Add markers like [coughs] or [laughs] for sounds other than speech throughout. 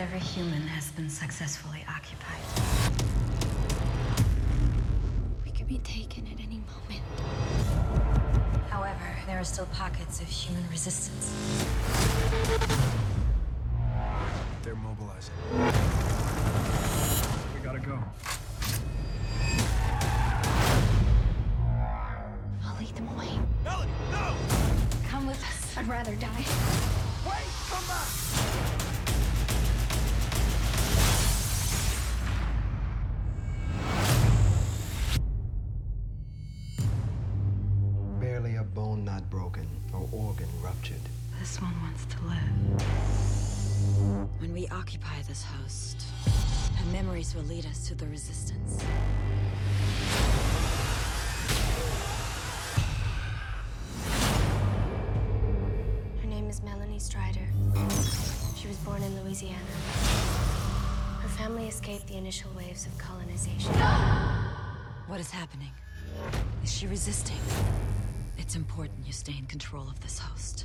every human has been successfully occupied. We could be taken at any moment. However, there are still pockets of human resistance. They're mobilizing. We gotta go. I'll lead them away. Melanie, no! Come with us. I'd rather die. Wait, come back! Occupy this host, her memories will lead us to the resistance. Her name is Melanie Stryder. She was born in Louisiana. Her family escaped the initial waves of colonization. What is happening? Is she resisting? It's important you stay in control of this host.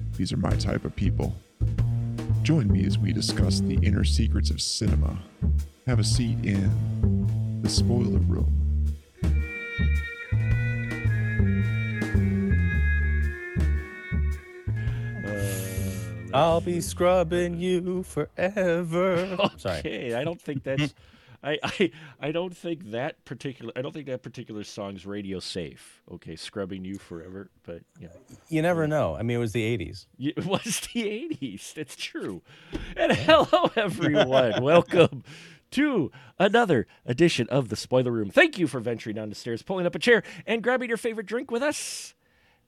these are my type of people. Join me as we discuss the inner secrets of cinema. Have a seat in the spoiler room. Uh, I'll be scrubbing you forever. [laughs] Sorry. Okay, I don't think that's. I, [laughs] I I don't think that particular. I don't think that particular song's radio safe. Okay, scrubbing you forever, but yeah, You never know. I mean, it was the 80s. [laughs] It was the '80s. That's true. [laughs] And hello, everyone. Welcome to another edition of the Spoiler Room. Thank you for venturing down the stairs, pulling up a chair, and grabbing your favorite drink with us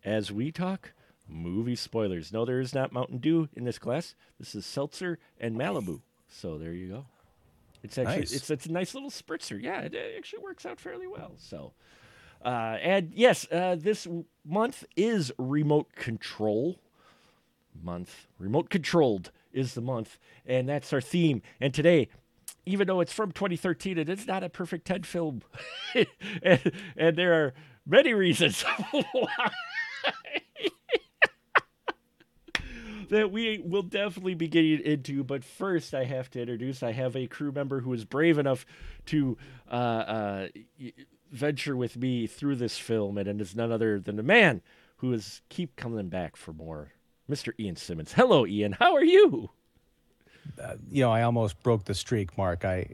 as we talk movie spoilers. No, there is not Mountain Dew in this glass. This is seltzer and Malibu. So there you go. It's actually Nice. it's it's a nice little spritzer. Yeah, it, it actually works out fairly well. So, uh, and yes, uh, this month is remote control month. Remote controlled is the month, and that's our theme. And today, even though it's from 2013, it is not a perfect 10 film, [laughs] and, and there are many reasons [laughs] why. That we will definitely be getting into. But first, I have to introduce I have a crew member who is brave enough to uh, uh, venture with me through this film, and it is none other than the man who is keep coming back for more, Mr. Ian Simmons. Hello, Ian. How are you? You know, I almost broke the streak, Mark. I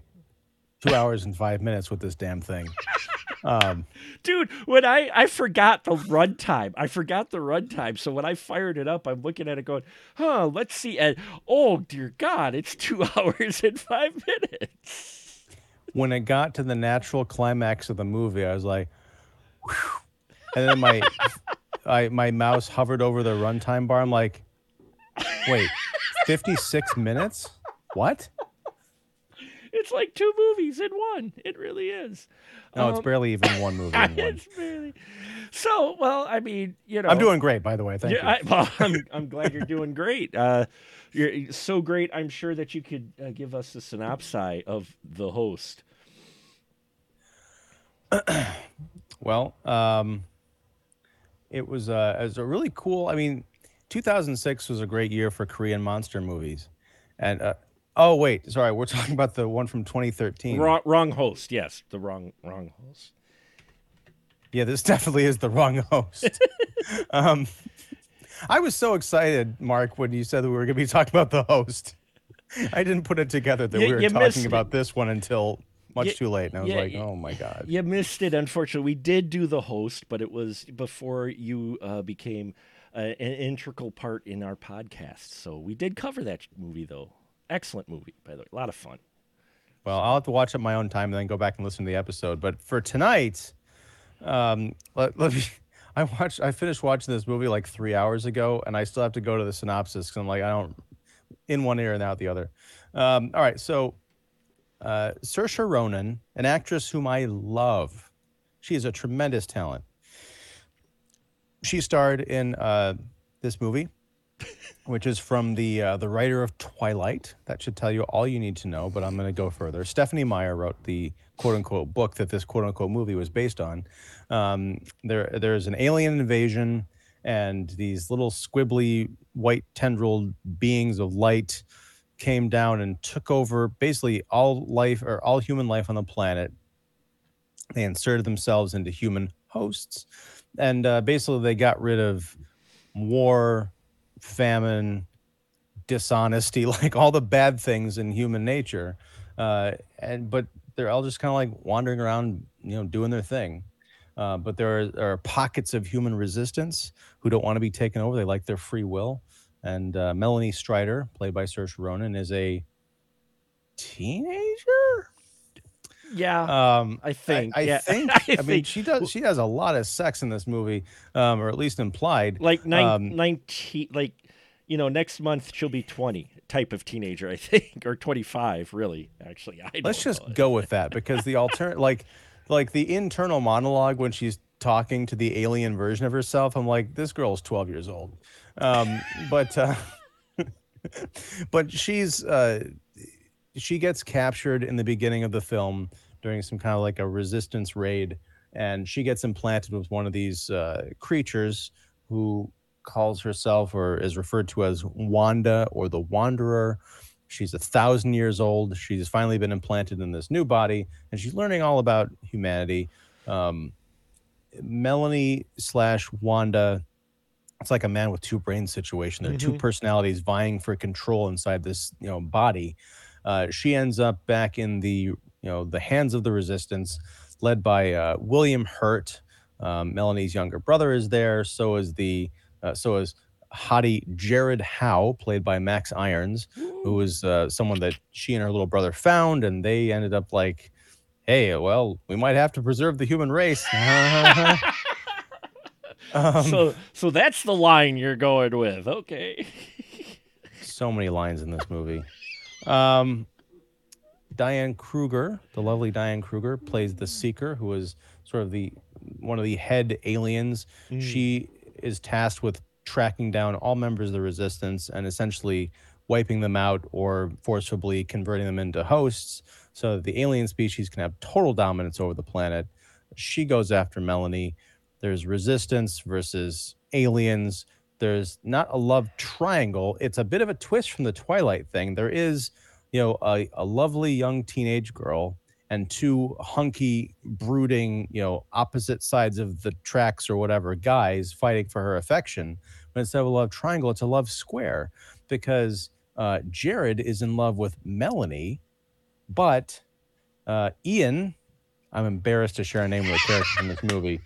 two hours and five minutes with this damn thing. [laughs] Um, Dude, when I I forgot the runtime, I forgot the runtime. So when I fired it up, I'm looking at it going, "Huh, let's see." And oh dear God, it's two [laughs] hours and five minutes. when it got to the natural climax of the movie, I was like, Whew. and then my [laughs] I, my mouse hovered over the runtime bar. I'm like, wait, 56 minutes? What? It's it's like two movies in one. It really is. No, it's Um, barely even one [laughs] movie. In one. it's barely. So, well, I mean, you know, I'm doing great, by the way. Thank yeah, you. I, well, [laughs] I'm, I'm glad you're doing great. Uh, you're so great. I'm sure that you could uh, give us a synopsis of the host. [clears throat] Well, um, it was uh, it was a really cool. I mean, 2006 was a great year for Korean monster movies, and uh, oh wait, sorry, we're [laughs] talking about the one from 2013. Wrong, wrong host. Yes, the wrong wrong host. Yeah, this [laughs] definitely is the wrong host. [laughs] um, I was so excited, Mark, when you said that we were going to be talking about the host. I didn't put it together that You- we were you talking it. about this one until much Yeah, too late, and I was yeah, like, oh my god. You missed it, unfortunately. We did do the host, but it was before you uh, became uh, an integral part in our podcast. So we did cover that movie, though. Excellent movie, by the way. A lot of fun. Well, I'll have to watch it my own time and then go back and listen to the episode. But for tonight, um, let, let me. [laughs] I watched. I finished watching this movie like three hours ago, and I still have to go to the synopsis because I'm like, I don't in one ear and out the other. Um, all right, so uh, Saoirse Ronan, an actress whom I love, she is a tremendous talent. She starred in uh, this movie, which is from the uh, the writer of Twilight. That should tell you all you need to know. But I'm going to go further. Stephenie Meyer wrote the quote unquote book that this quote unquote movie was based on. Um, there there's an alien invasion, and these little squibbly white tendril beings of light came down and took over basically all life or all human life on the planet. They inserted themselves into human hosts, and uh, basically they got rid of war, famine, dishonesty, [laughs] like all the bad things in human nature. Uh, and but they're all just kind of like wandering around, you know, doing their thing. Uh, but there are, are pockets of human resistance who don't want to be taken over. They like their free will. And uh, Melanie Stryder, played by Saoirse Ronan, is a teenager. Yeah, Um, I think. I, yeah, [laughs] think. I I, mean, think. she does. She has a lot of sex in this movie, um, or at least implied. like nine, um, 19, like, you know, next month she'll be 20 type of teenager, I [laughs] think, or 25, really, actually. I Let's just know. go with that because the alternate, [laughs] like, like the internal monologue when she's talking to the alien version of herself, I'm like, this girl's 12 years old. Um, but, uh, but she's, uh, she gets captured in the beginning of the film during some kind of like a resistance raid, and she gets implanted with one of these uh, creatures who calls herself or is referred to as Wanda or the Wanderer. She's a thousand years old. She's finally been implanted in this new body, and she's learning all about humanity. Um, Melanie slash Wanda, it's like a man with two brains situation. There are two Mhm. personalities vying for control inside this, you know, body. Uh, she ends up back in the, you know, the hands of the resistance, led by uh, William Hurt. Um, Melanie's younger brother is there. So is the, uh, so is hottie Jared Howe, played by Max Irons, who was uh, someone that she and her little brother found, and they ended up like, hey, well, we might have to preserve the human race. [laughs] um, so, so that's the line you're going with. Okay. so many lines in this movie. [laughs] Um, Diane Kruger, the lovely Diane Kruger, plays the Seeker, who is sort of the one of the head aliens. She is tasked with tracking down all members of the resistance and essentially wiping them out or forcibly converting them into hosts so that the alien species can have total dominance over the planet. She goes after Melanie. There's resistance versus aliens. There's not a love triangle. It's a bit of a twist from the Twilight thing. There is, you know, a, a lovely young teenage girl and two hunky, brooding, you know, opposite sides of the tracks or whatever guys fighting for her affection. But instead of a love triangle, it's a love square because uh, Jared is in love with Melanie, but uh, Ian, I'm embarrassed to share a name with a character in this movie,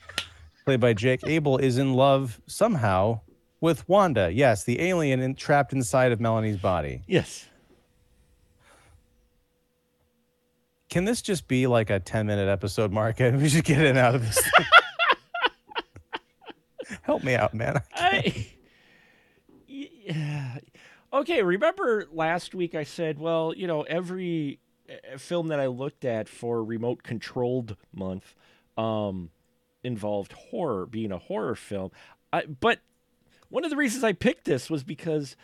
played by Jake Abel, is in love somehow with Wanda. Yes, the alien in, trapped inside of Melanie's body. Yes. Can this just be like a 10 minute episode, Mark? [laughs] We should get in and out of this. [laughs] Help me out, man. I, [laughs] yeah. Okay, remember last week I said, well, you know, every uh, film that I looked at for remote controlled month um, involved horror, being a horror film. I, but one of the reasons I picked this was because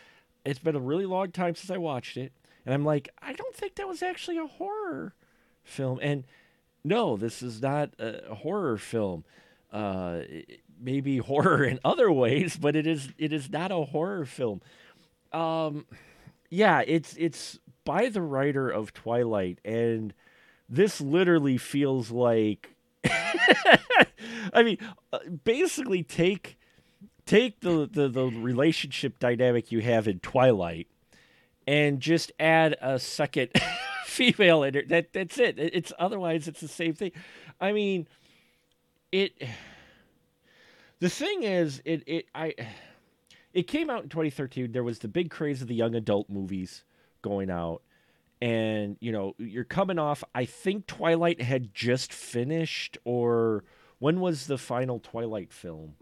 it's been a really long time since I watched it, and I'm like, I don't think that was actually a horror film. And no, this is not a horror film. Uh, maybe [laughs] horror in other ways, but it is it is not a horror film. Um, yeah, it's it's by the writer of Twilight, and this literally feels like. [laughs] I mean, uh, basically take take the, the the relationship dynamic you have in Twilight, and just add a second [laughs] female in it. That that's it. It's otherwise it's the same thing. I mean, it. The thing is, it it I. It came out in 2013. There was the big craze of the young adult movies going out, and you know you're coming off. I think Twilight had just finished, or when was the final Twilight film?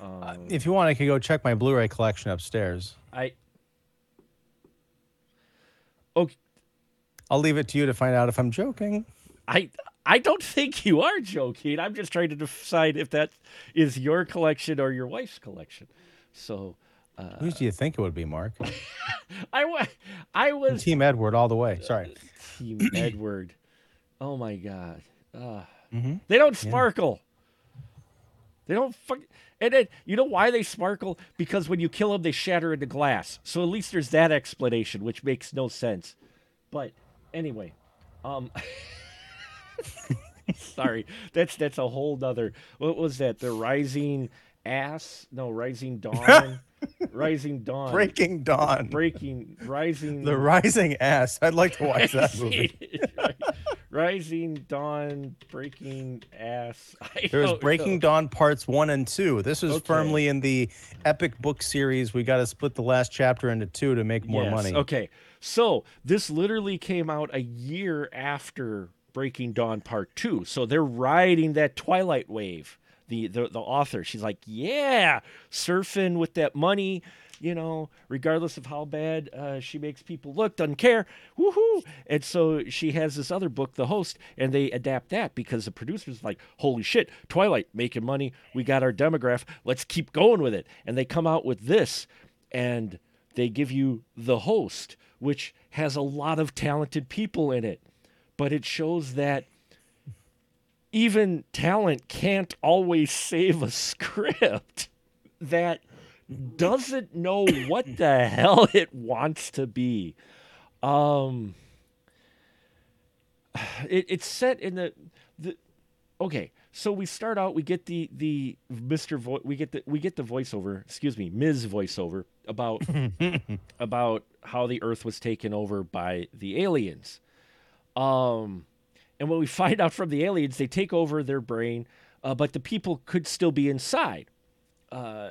Uh, if you want, I could go check my Blu-ray collection upstairs. I. Okay. I'll leave it to you to find out if I'm joking. I I don't think you are joking. I'm just trying to decide if that is your collection or your wife's collection. So, uh, who do you think it would be, Mark? [laughs] I was I was Team Edward all the way. Sorry, Team Edward. Oh my God. Uh, mm-hmm. They don't sparkle. Yeah. They don't fuck. And then you know why they sparkle? Because when you kill them, they shatter into glass. So at least there's that explanation, which makes no sense. But anyway, um. [laughs] Sorry, that's that's a whole nother. What was that? The rising ass? No, rising [laughs] dawn. rising dawn. Breaking dawn. Breaking rising. The rising ass. I'd like to watch that [laughs] movie. Rising dawn. Breaking ass. [laughs] There was Breaking know. Dawn parts one and two. This is okay. firmly in the epic book series. We got to split the last chapter into two to make more yes. money. Okay, so this literally came out a year after Breaking Dawn Part Two. So they're riding that Twilight wave. The, the the author, she's like, yeah, surfing with that money, you know, regardless of how bad uh, she makes people look, doesn't care, woohoo! And so she has this other book, The Host, and they adapt that because the producers like, holy shit, Twilight making money, we got our demographic. let's keep going with it. And they come out with this, and they give you The Host, which has a lot of talented people in it but it shows that even talent can't always save a [laughs] script that doesn't know what the hell it wants to be. Um, it, it's set in the the okay. So we start out. We get the the Mister. Vo- we get the we get the voiceover. Excuse me, Ms. Voiceover about [laughs] about how the Earth was taken over by the aliens. Um, and when we find out from the aliens, they take over their brain, uh, but the people could still be inside. Uh,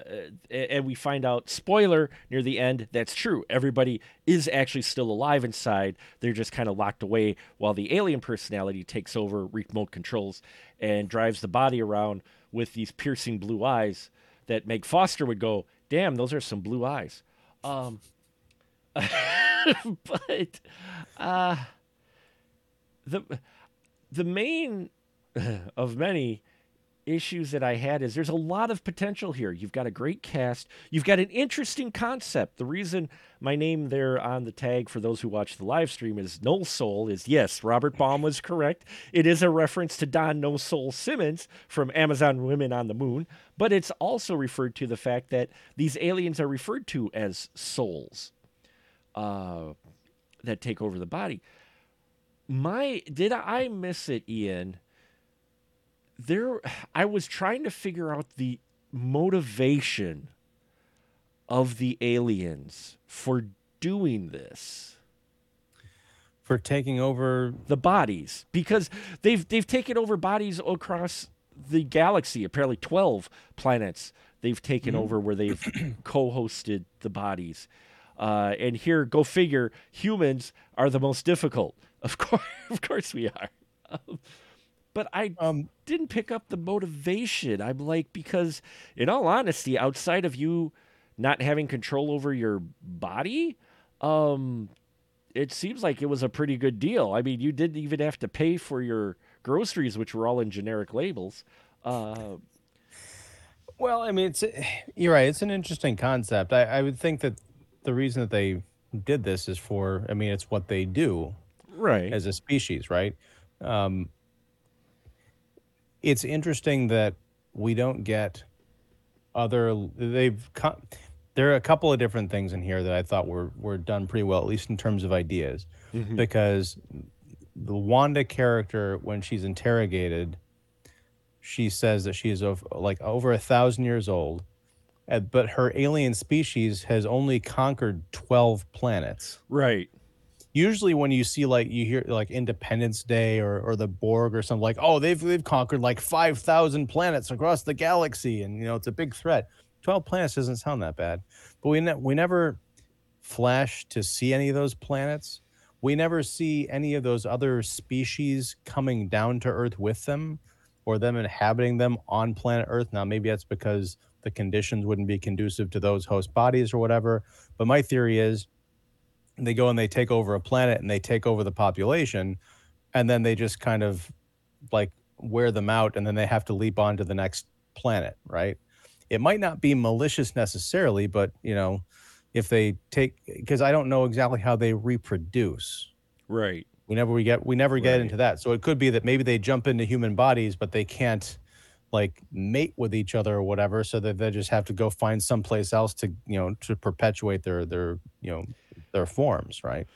and we find out, spoiler, near the end, that's true. Everybody is actually still alive inside. They're just kind of locked away while the alien personality takes over remote controls and drives the body around with these piercing blue eyes that Meg Foster would go, damn, those are some blue eyes. Um, [laughs] but, uh, the the main [laughs] of many issues that I had is there's a lot of potential here. You've got a great cast. You've got an interesting concept. The reason my name there on the tag for those who watch the live stream is No Soul is yes, Robert Baum was correct. It is a reference to Don No Soul Simmons from Amazon Women on the Moon, but it's also referred to the fact that these aliens are referred to as souls uh, that take over the body my did I miss it, Ian? There, [sighs] I was trying to figure out the motivation of the aliens for doing this for taking over the bodies because they've they've taken over bodies across the galaxy apparently 12 planets they've taken mm-hmm. over where they've [clears throat] co-hosted the bodies uh, and here go figure humans are the most difficult of course, [laughs] of course we are. Um, but I um, didn't pick up the motivation. I'm like, because in all honesty, outside of you not having control over your body, um, it seems like it was a pretty good deal. I mean, you didn't even have to pay for your groceries, which were all in generic labels. Uh, Well, I mean, it's [sighs] you're right. It's an interesting concept. I, I would think that the reason that they did this is for. I mean, it's what they do right. as a species, right? Um, it's interesting that we don't get other. They've co- there are a couple of different things in here that I thought were were done pretty well, at least in terms of ideas, mm-hmm. because the Wanda character when she's interrogated, she says that she is of like over a thousand years old, but her alien species has only conquered twelve planets right. Usually when you see like you hear like Independence Day or, or the Borg or something like, oh, they've they've conquered like five thousand planets across the galaxy, and you know it's a big threat. Twelve planets doesn't sound that bad, but we ne- we never flash to see any of those planets. We never see any of those other species coming down to Earth with them, or them inhabiting them on planet Earth. Now maybe that's because the conditions wouldn't be conducive to those host bodies or whatever. But my theory is they go and they take over a planet and they take over the population and then they just kind of like wear them out and then they have to leap on to the next planet right it might not be malicious necessarily but you know if they take because i don't know exactly how they reproduce Right. we never we get we never get Right. into that so it could be that maybe they jump into human bodies but they can't like mate with each other or whatever so that they just have to go find someplace else to you know to perpetuate their their you know their forms right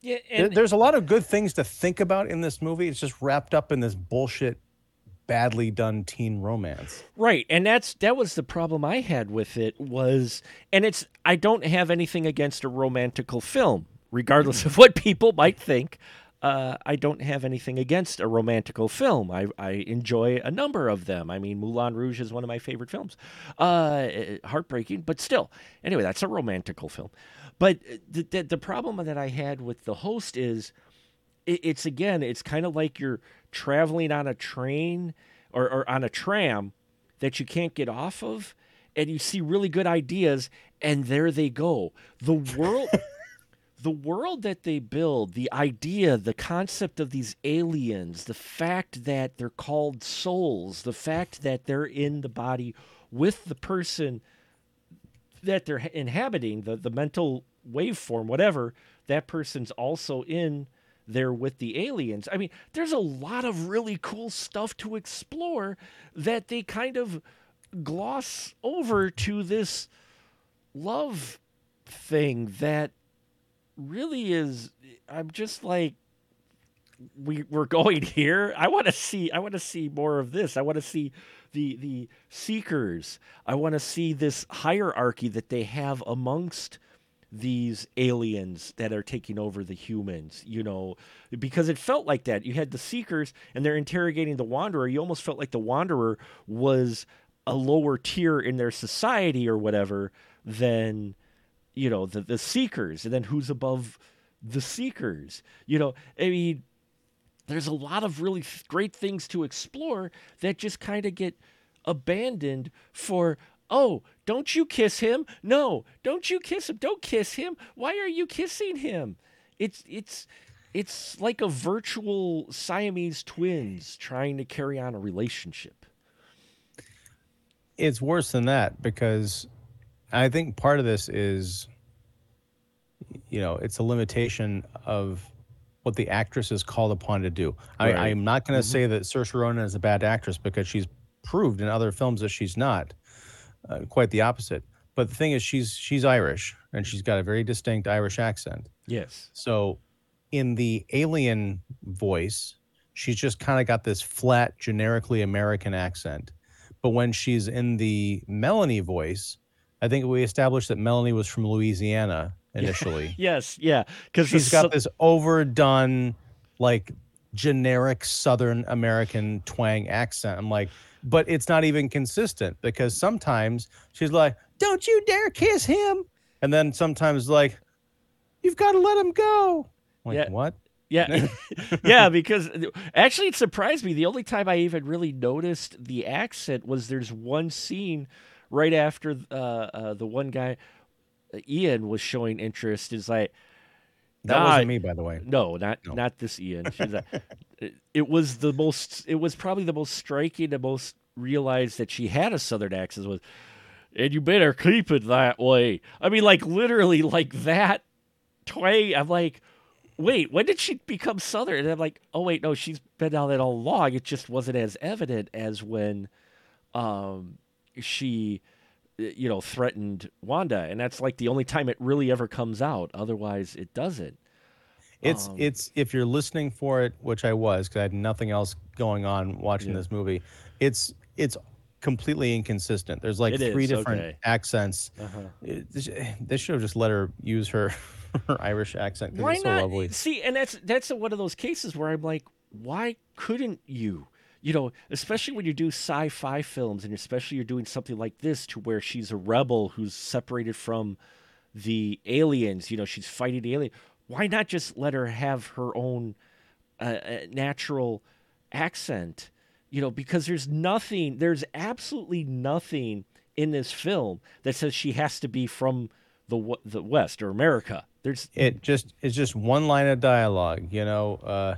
Yeah. there- there's a lot of good things to think about in this movie it's just wrapped up in this bullshit badly done teen romance Right, and that's that was the problem I had with it was, and it's I don't have anything against a romantical film, regardless of what people might think. Uh, I don't have anything against a romantical film. I, I enjoy a number of them. I mean, Moulin Rouge is one of my favorite films. Uh, heartbreaking, but still. Anyway, that's a romantical film. But uh, the, the, the problem that I had with the host is it, it's again, it's kind of like you're traveling on a train or, or on a tram that you can't get off of, and you see really good ideas, and there they go. The world. [laughs] The world that they build, the idea, the concept of these aliens, the fact that they're called souls, the fact that they're in the body with the person that they're inhabiting, the, the mental waveform, whatever, that person's also in there with the aliens. I mean, there's a lot of really cool stuff to explore that they kind of gloss over to this love thing that really is I'm just like we we're going here. I want to see I want to see more of this. I want to see the the seekers. I want to see this hierarchy that they have amongst these aliens that are taking over the humans, you know, because it felt like that. You had the seekers and they're interrogating the wanderer. You almost felt like the wanderer was a lower tier in their society or whatever than you know the the seekers and then who's above the seekers you know i mean there's a lot of really great things to explore that just kind of get abandoned for oh don't you kiss him no don't you kiss him don't kiss him why are you kissing him it's it's it's like a virtual siamese twins trying to carry on a relationship it's worse than that because I think part of this is, you know, it's a limitation of what the actress is called upon to do. Right. I, I'm not going to mm-hmm. say that Saoirse Ronan is a bad actress because she's proved in other films that she's not. Uh, quite the opposite. But the thing is, she's she's Irish and she's got a very distinct Irish accent. yes So, in the alien voice, she's just kind of got this flat, generically American accent. But when she's in the Melanie voice, I think we established that Melanie was from Louisiana initially. [laughs] yes yeah because She's got this overdone, like generic Southern American twang accent. I'm like, but it's not even consistent because sometimes she's like, "Don't you dare kiss him," and then sometimes like, "You've got to let him go." I'm like Yeah. what? Yeah, [laughs] yeah. Because actually, it surprised me. The only time I even really noticed the accent was there's one scene right after uh, uh, the one guy, uh, Ian, was showing interest. Is like, That Nah, wasn't me, by the way. No, not No. not this Ian. She's it, [laughs] it was the most. It was probably the most striking. The most realized that she had a southern accent was, and you better keep it that way. I mean, like literally, like that. Tway. I'm like, wait, when did she become southern? And I'm like, oh wait, no, she's been down that all along. It just wasn't as evident as when, um, she you know, threatened Wanda, and that's like the only time it really ever comes out. Otherwise, it doesn't. It's Um, it's if you're listening for it, which I was because I had nothing else going on watching Yeah. this movie. It's it's completely inconsistent. There's like It three is, different okay. accents. Uh-huh. It- they should have just let her use her, her [laughs] Irish accent because Why it's so not? lovely. See, and that's that's one of those cases where I'm like, why couldn't you? You know, especially when you do sci-fi films, and especially you're doing something like this, to where she's a rebel who's separated from the aliens. You know, she's fighting the alien. Why not just let her have her own uh, uh, natural accent? You know, because there's nothing, there's absolutely nothing in this film that says she has to be from the the West or America. There's It just it's just one line of dialogue. You know, uh,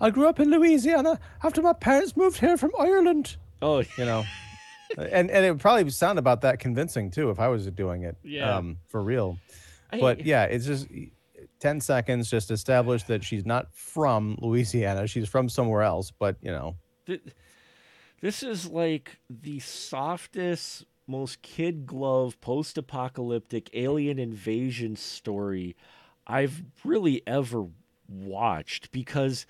I grew up in Louisiana after my parents moved here from Ireland. oh You know. [laughs] And and it would probably sound about that convincing too if I was doing it. Yeah. Um, for real. I- but yeah, it's just 10 seconds just establish that she's not from Louisiana. She's from somewhere else, but you know, th- this is like the softest, most kid glove post apocalyptic alien invasion story I've really ever watched because it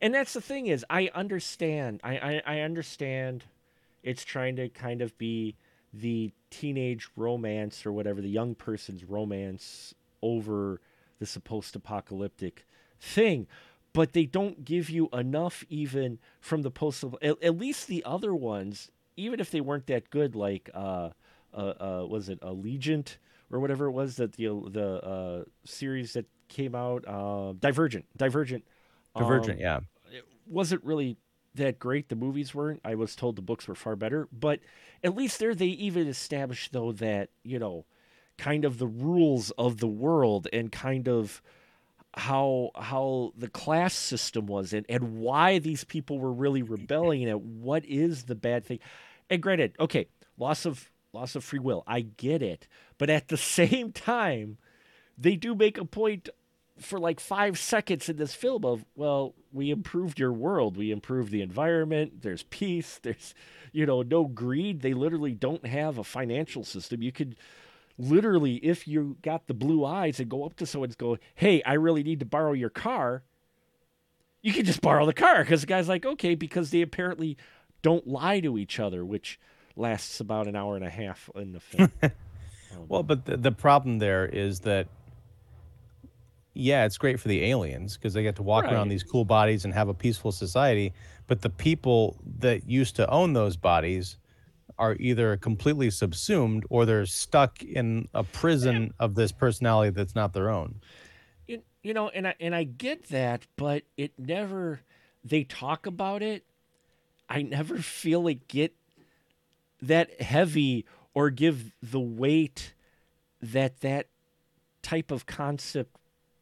and that's the thing is I understand I, I, I understand it's trying to kind of be the teenage romance or whatever the young person's romance over the post apocalyptic thing but they don't give you enough even from the post at, at least the other ones even if they weren't that good like uh uh, uh was it allegiant or whatever it was that the the uh series that came out uh divergent divergent Divergent, um, yeah. it wasn't really that great. The movies weren't. I was told the books were far better, but at least there they even established though that you know, kind of the rules of the world and kind of how how the class system was and, and why these people were really rebelling and what is the bad thing. And granted, okay, loss of loss of free will, I get it, but at the [laughs] same time, they do make a point for like five seconds in this film of well we improved your world. We improved the environment. There's peace. There's you know no greed. They literally don't have a financial system. You could literally if you got the blue eyes and go up to someone and go hey i really need to borrow your car you can just borrow the car because the guy's like okay because they apparently don't lie to each other which lasts about an hour and a half in the film. [laughs] Well, but the, the problem there is that yeah, it's great for the aliens because they get to walk Right. around these cool bodies and have a peaceful society, but the people that used to own those bodies are either completely subsumed or they're stuck in a prison of this personality that's not their own. you, you know and I, and I get that but it never they talk about it I never feel it get that heavy or give the weight that that type of concept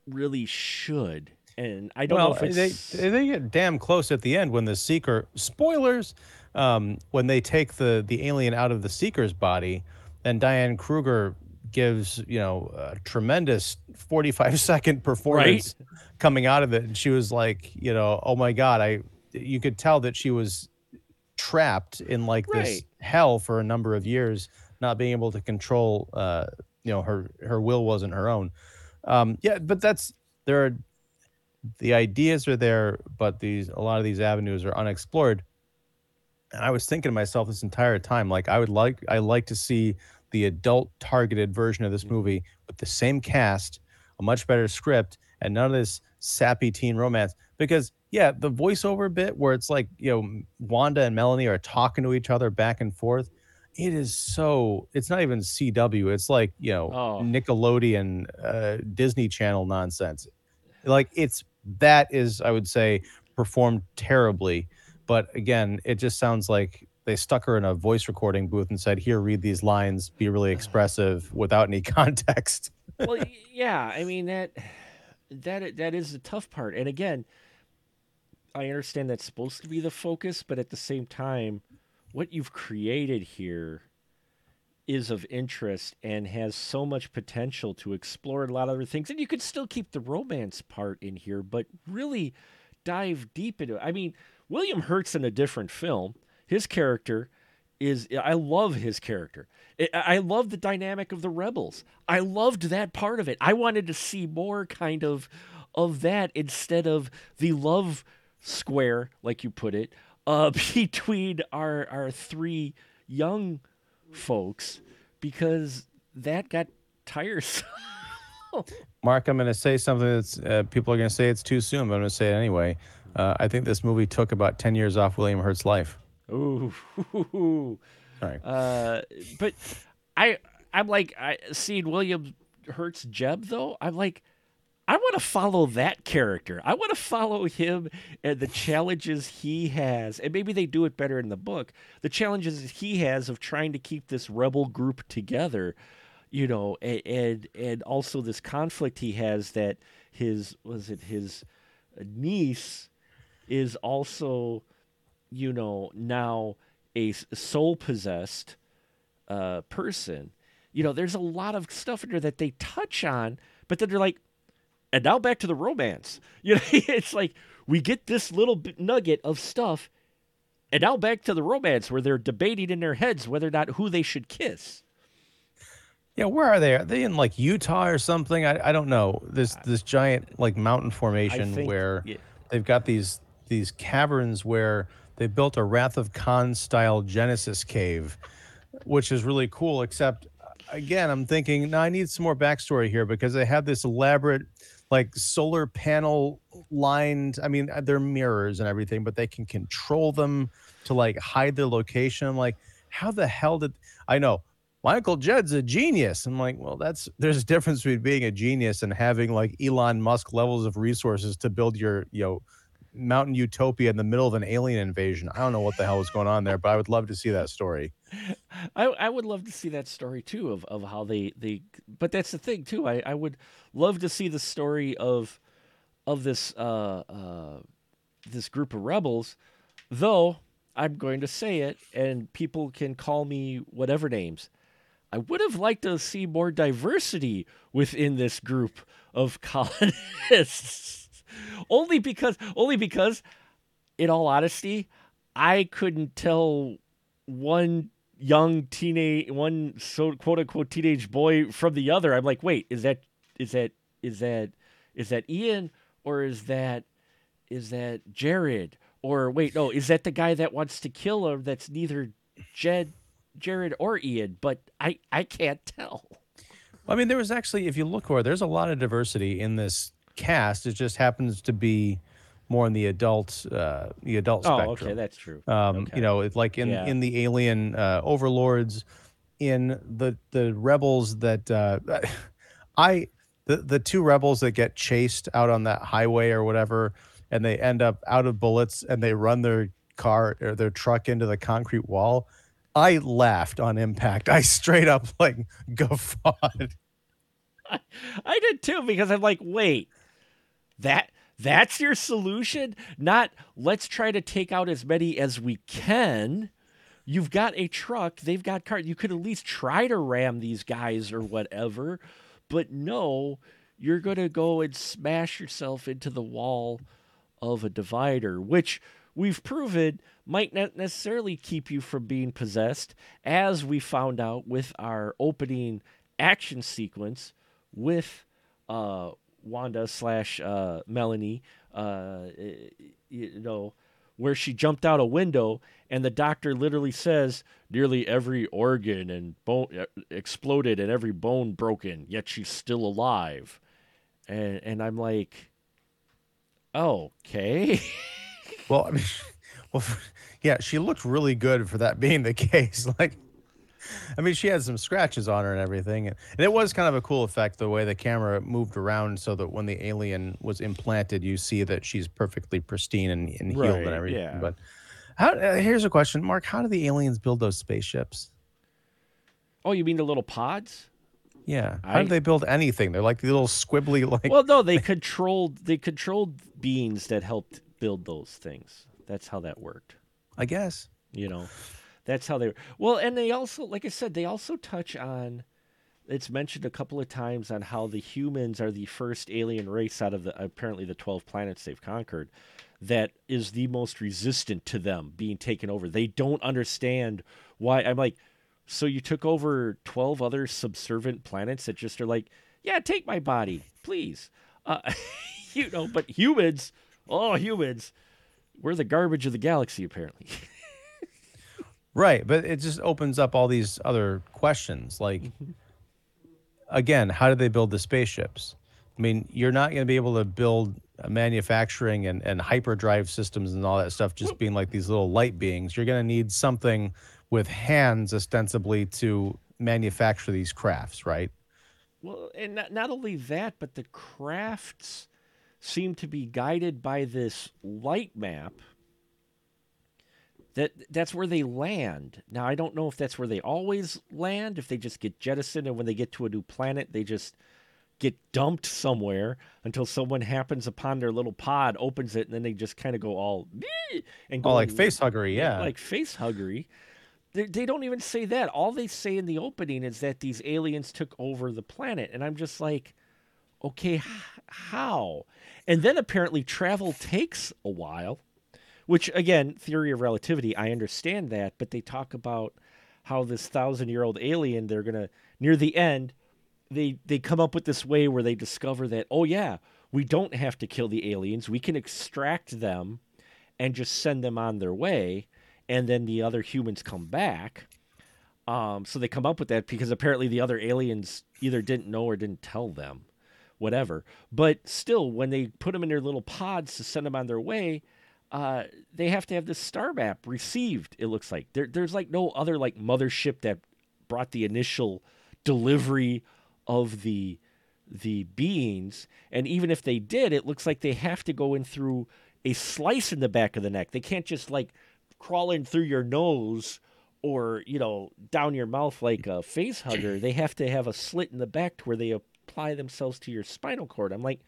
really should and I don't well, know if it's they they get damn close at the end when the seeker spoilers um, when they take the the alien out of the seeker's body, and Diane Kruger gives you know a tremendous 45 [laughs] second performance coming out of it, and she was like, you know, oh my god, I you could tell that she was trapped in like this hell for a number of years, not being able to control, uh, you know, her her will wasn't her own. Um, yeah, but that's there are the ideas are there, but these a lot of these avenues are unexplored. And I was thinking to myself this entire time, like I would like I like to see the adult targeted version of this movie with the same cast, a much better script, and none of this sappy teen romance. Because yeah, the voiceover bit where it's like you know Wanda and Melanie are talking to each other back and forth. It is so. It's not even CW. It's like you know Oh. Nickelodeon, uh, Disney Channel nonsense. Like it's that is I would say performed terribly. But again, it just sounds like they stuck her in a voice recording booth and said, "Here, read these lines. Be really expressive without any [laughs] context." well, [laughs] yeah, I mean that that that is the tough part. And again, I understand that's supposed to be the focus, but at the same time, what you've created here is of interest and has so much potential to explore a lot of other things. And you could still keep the romance part in here, but really dive deep into it. I mean, William Hurt's in a different film. His character is I love his character. I- love the dynamic of the rebels. I loved that part of it. I wanted to see more kind of of that instead of the love square, like you put it, uh, [laughs] between our our three young folks, because that got tiresome. [laughs] Mark, I'm going to say something that's uh, people are going to say it's too soon, but I'm going to say it anyway. Uh, I think this movie took about 10 years off William Hurt's life. Ooh. [laughs] Sorry. Uh, but I I'm like I seeing William Hurt's Jeb though. I'm like I want to follow that character. I want to follow him and the challenges he has. And maybe they do it better in the book. The challenges he has of trying to keep this rebel group together, you know, and and, and also this conflict he has that his was it his niece is also you know now a soul possessed uh, person. You know, there's a lot of stuff in there that they touch on, but then they're like, and now back to the romance. [laughs] You know, [laughs] it's like we get this little nugget of stuff, and now back to the romance where they're debating in their heads whether or not who they should kiss. Yeah, where are they? Are they in like Utah or something? I, I don't know. This this giant like mountain formation think- where yeah. they've got these these caverns where they built a Wrath of Khan style Genesis cave, which is really cool. Except uh, again, I'm thinking, no, I need some more backstory here because they have this elaborate like solar panel lined. I mean, uh, they're mirrors and everything, but they can control them to like hide their location. Like, how the hell did I know? Michael Jeb's a genius. I'm like, well, that's [laughs] there's a difference between being a genius and having like Elon Musk levels of resources to build your, you know, mountain utopia in the middle of an alien invasion. I don't know what the hell was going on there, but I would love to see that story. I, I would love to see that story too of, of how they, they but that's the thing too. I, I would love to see the story of of this uh, uh, this group of rebels, though I'm going to say it and people can call me whatever names. I would have liked to see more diversity within this group of [laughs] colonists. only because only because in all honesty, I couldn't tell one young teenage one so quote unquote teenage boy from the other. I'm like, wait, is that is that is that is that Ian or is that is that Jared? Or wait, no, is that the guy that wants to kill her that's neither Jeb, Jared, or Ian? But I I can't tell. I mean, there was actually, if you look for there's a lot of diversity in this cast. It just happens to be more in the adult, uh, the adult Oh, spectrum. okay, that's true. Um, Okay. You know, it's like in Yeah. in the alien uh, overlords, in the the rebels that uh, [laughs] I the the two rebels that get chased out on that highway or whatever, and they end up out of bullets and they run their car or their truck into the concrete wall. I laughed on impact. [laughs] I straight up like guffawed. [laughs] I did too because I'm like, wait, that that's your solution? Not let's try to take out as many as we can. You've got a truck, they've got cars. You could at least try to ram these guys or whatever. But no, you're going to go and smash yourself into the wall of a divider, which we've proven might not necessarily keep you from being possessed, as we found out with our opening action sequence with uh, Wanda slash uh, Melanie, uh, you know, where she jumped out a window and the doctor literally says nearly every organ and bone uh, exploded and every bone broken, yet she's still alive. And and I'm like, okay. Well, I mean, [laughs] well, [laughs] yeah, she looked really good for that being the [laughs] case. Like, I mean, she had some scratches on her and everything, and, and it was kind of a cool effect the way the camera moved around, so that when the alien was implanted, you see that she's perfectly pristine and, and healed Right, and everything. yeah. But How, uh, here's a question, Mark. How do the aliens build those spaceships? Oh, you mean the little pods? Yeah. How I- do they build anything? They're like the little squibbly, like. Well, no, they [laughs] controlled they controlled beings that helped build those things. That's how that worked. I guess. You know, that's how they. were. Well, and they also, like I said, they also touch on. It's mentioned a couple of times on how the humans are the first alien race out of the apparently the twelve planets they've conquered, that is the most resistant to them being taken over. They don't understand why. I'm like, so you took over twelve other subservient planets that just are like, yeah, take my body, please. Uh, [laughs] you know, but humans, oh humans, we're the garbage of the galaxy apparently. [laughs] Right, but it just opens up all these other questions. Like, mm-hmm. again, how did they build the spaceships? I mean, you're not going to be able to build manufacturing and, and hyperdrive systems and all that stuff just being like these little light beings. You're going to need something with hands, ostensibly, to manufacture these crafts, right? Well, and not, not only that, but the crafts seem to be guided by this light map. That that's where they land. Now I don't know if that's where they always land, if they just get jettisoned and when they get to a new planet they just get dumped somewhere until someone happens upon their little pod, opens it, and then they just kind of go all and go Oh, like face huggery, yeah. like face huggery. They, they don't even say that. All they say in the opening is that these aliens took over the planet, and I'm just like, okay, how? And then apparently travel takes a while, which again, theory of relativity, I understand that, but they talk about how this thousand year old alien, they're gonna near the end, they they come up with this way where they discover that, oh yeah, we don't have to kill the aliens, we can extract them and just send them on their way, and then the other humans come back. Um, so they come up with that because apparently the other aliens either didn't know or didn't tell them, whatever. But still, when they put them in their little pods to send them on their way, uh, they have to have this star map received. It looks like there, there's like no other like mothership that brought the initial delivery of the the beings, and even if they did, it looks like they have to go in through a slice in the back of the neck. They can't just like crawl in through your nose or you know down your mouth like a face hugger. They have to have a slit in the back to where they apply themselves to your spinal cord. I'm like,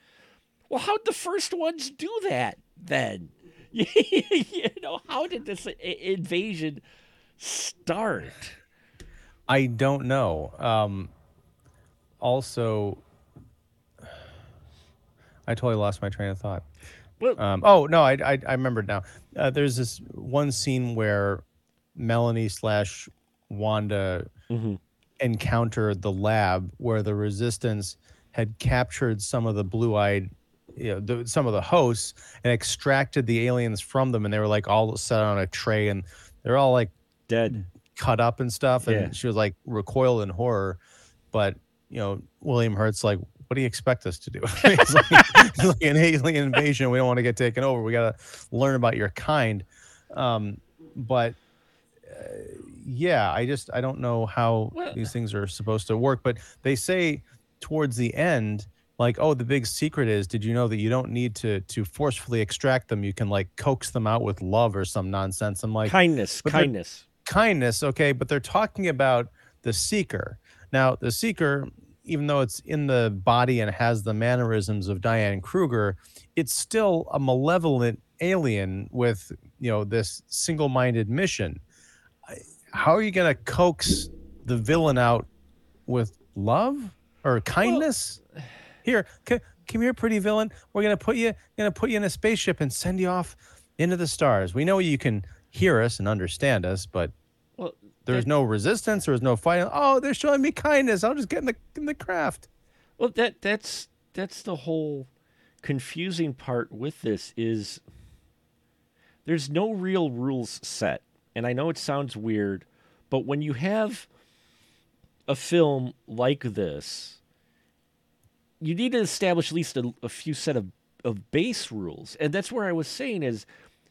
well, how'd the first ones do that then? [laughs] you know, how did this invasion start? I don't know. Um, also, I totally lost my train of thought. Well- Um, oh no, I I, I remember now. Uh, there's this one scene where Melanie slash Wanda encounter the lab where the Resistance had captured some of the blue-eyed, you know, the, some of the hosts and extracted the aliens from them, and they were like all set on a tray, and they're all like Dead. cut up and stuff and Yeah. she was like recoiled in horror. But you know william hurt's like what do you expect us to do? [laughs] It's, like, it's like an alien invasion. We don't want to get taken over. We got to learn about your kind. Um, but uh, yeah i just i don't know how Well- these things are supposed to work. But they say towards the end like oh the big secret is did you know that you don't need to to forcefully extract them you can like coax them out with love or some nonsense i'm like Kindness, kindness. kindness, okay, but they're talking about the seeker. Now, the seeker, even though it's in the body and has the mannerisms of Diane Kruger, it's still a malevolent alien with, you know, this single-minded mission. How are you going to coax the villain out with love or kindness? Here, c- come here, pretty villain. We're going to put you to put you in a spaceship and send you off into the stars. We know you can hear us and understand us, but Well, there's no resistance. There's no fighting. Oh, they're showing me kindness. I'll just get in the in the craft. Well, that that's that's the whole confusing part with this is there's no real rules set. And I know it sounds weird, but when you have a film like this, you need to establish at least a, a few set of, of base rules. And that's where I was saying is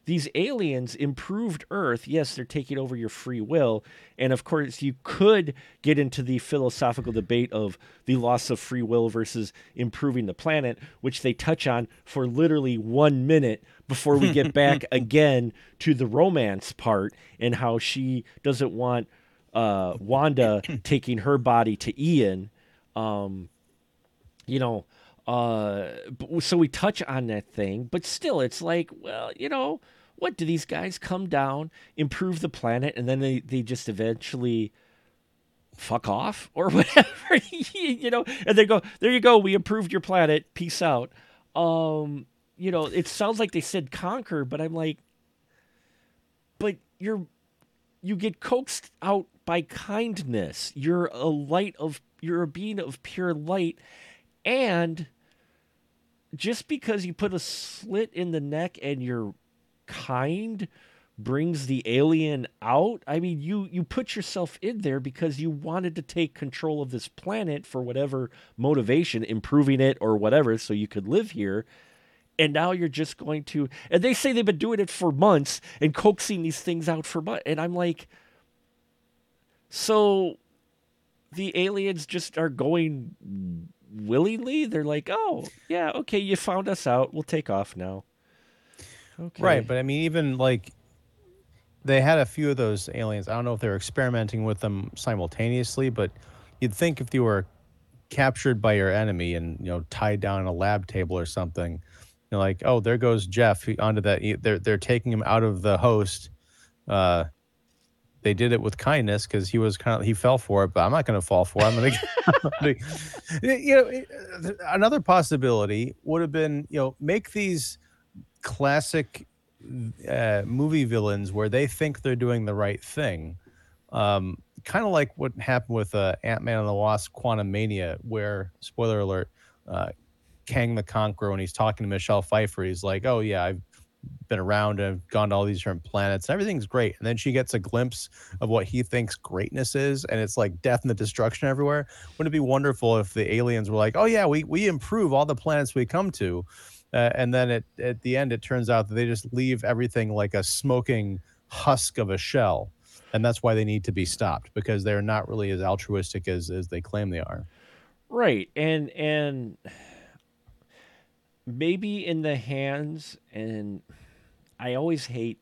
these aliens improved Earth. Yes, they're taking over your free will. And of course, you could get into the philosophical debate of the loss of free will versus improving the planet, which they touch on for literally one minute before we get back [laughs] again to the romance part and how she doesn't want uh, Wanda [coughs] taking her body to Ian. Um, you know, uh, so we touch on that thing, but still, it's like, well, you know, what do these guys come down, improve the planet, and then they, they just eventually fuck off [laughs] or whatever, [laughs] you know, and they go, there you go, we improved your planet, peace out. Um, you know, it sounds like they said conquer, but I'm like, but you're you get coaxed out by kindness. You're a light of you're a being of pure light and just because you put a slit in the neck and you're kind brings the alien out. I mean, you you put yourself in there because you wanted to take control of this planet for whatever motivation, improving it or whatever so you could live here. And now you're just going to and they say they've been doing it for months and coaxing these things out for months. And I'm like so the aliens just are going willingly. They're like, "Oh, yeah, okay, you found us out. We'll take off now." Okay. Right, but I mean, even like they had a few of those aliens. I don't know if they were experimenting with them simultaneously, but you'd think if you were captured by your enemy and you know tied down a lab table or something, you're like, oh, there goes Jeff onto that. They're they're taking him out of the host. Uh, they did it with kindness because he was kind of he fell for it, but I'm not going to fall for it. I'm going [laughs] to, [laughs] you know, another possibility would have been you know make these classic uh, movie villains where they think they're doing the right thing. Um, kind of like what happened with uh, Ant Man and the Wasp Quantumania, where, spoiler alert, uh, Kang the Conqueror, when he's talking to Michelle Pfeiffer, he's like, Oh, yeah, I've been around and gone to all these different planets. And everything's great. And then she gets a glimpse of what he thinks greatness is, and it's like death and the destruction everywhere. Wouldn't it be wonderful if the aliens were like, Oh, yeah, we, we improve all the planets we come to? Uh, and then it, at the end, it turns out that they just leave everything like a smoking husk of a shell. And that's why they need to be stopped because they're not really as altruistic as, as they claim they are. Right. And and maybe in the hands and I always hate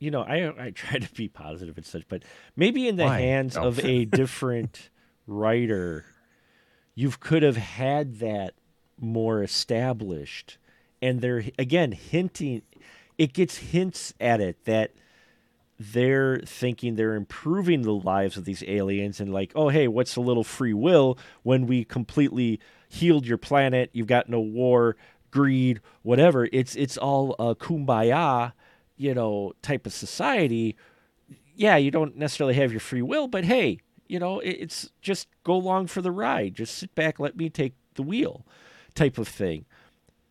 you know, I I try to be positive and such, but maybe in the Why? hands No. of a [laughs] different writer, you could have had that more established. And they're again hinting it gets hints at it that they're thinking they're improving the lives of these aliens and like, oh hey, what's a little free will when we completely healed your planet, you've got no war, greed, whatever. It's it's all a kumbaya, you know, type of society. Yeah, you don't necessarily have your free will, but hey, you know, it, it's just go along for the ride. Just sit back, let me take the wheel, type of thing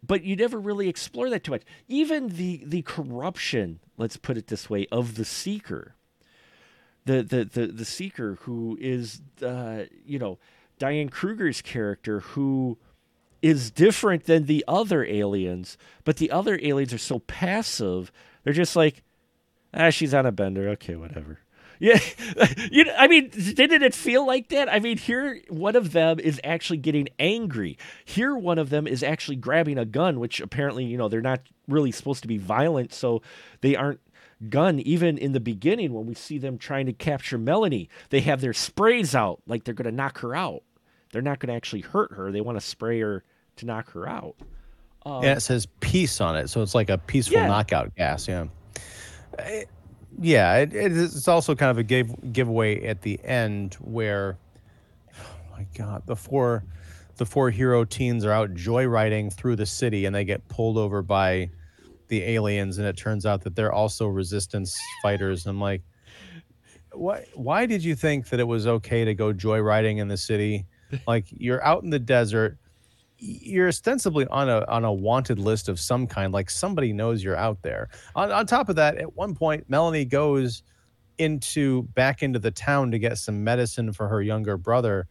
but you never really explore that too much. Even the the corruption, let's put it this way, of the seeker. The the the, the seeker who is uh, you know, Diane Kruger's character who is different than the other aliens, but the other aliens are so passive, they're just like, ah, she's on a bender, okay, whatever. [laughs] Yeah, you know, I mean, didn't it feel like that? I mean, here one of them is actually getting angry. Here one of them is actually grabbing a gun, which apparently, you know, they're not really supposed to be violent, so they aren't gun even in the beginning when we see them trying to capture Melanie. They have their sprays out like they're going to knock her out. They're not going to actually hurt her. They want to spray her to knock her out. Um, and it says peace on it. So it's like a peaceful Yeah. knockout gas. Yeah. Uh, yeah. It, it it's also kind of a give, giveaway at the end where, oh my God, the four, the four hero teens are out joyriding through the city and they get pulled over by the aliens. And it turns out that they're also resistance fighters. I'm like, why, why did you think that it was okay to go joyriding in the city? Like you're out in the desert. You're ostensibly on a on a wanted list of some kind. Like somebody knows you're out there. On, on top of that at one point melanie goes into back into the town to get some medicine for her younger brother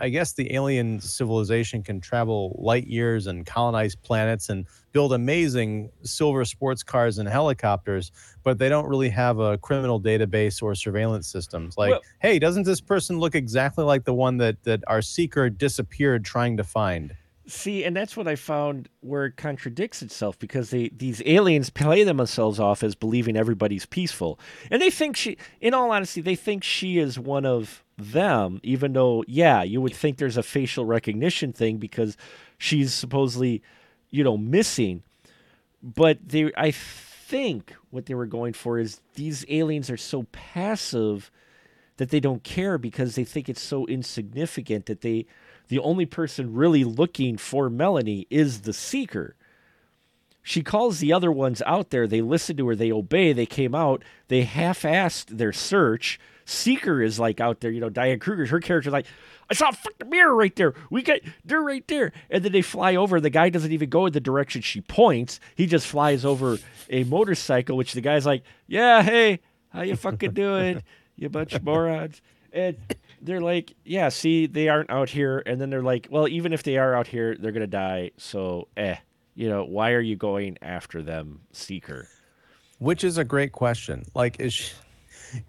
I guess the alien civilization can travel light years and colonize planets and build amazing silver sports cars and helicopters, but they don't really have a criminal database or surveillance systems. Like, Well- hey, doesn't this person look exactly like the one that that our seeker disappeared trying to find? See, and that's what I found where it contradicts itself because they these aliens play themselves off as believing everybody's peaceful. And they think she in all honesty, they think she is one of them, even though, yeah, you would think there's a facial recognition thing because she's supposedly, you know, missing. But they I think what they were going for is these aliens are so passive that they don't care because they think it's so insignificant that they the only person really looking for Melanie is the seeker. She calls the other ones out there. They listen to her. They obey. They came out. They half-assed their search. Seeker is like out there. You know, Diane Kruger's her character's like, I saw a fucking mirror right there. We got they're right there. And then they fly over. The guy doesn't even go in the direction she points. He just flies over a motorcycle, which the guy's like, Yeah, hey, how you fucking doing? You bunch of morons. And they're like, yeah, see, they aren't out here. And then they're like, well, even if they are out here, they're going to die. So, eh, you know, why are you going after them, Seeker? Which is a great question. Like, is she,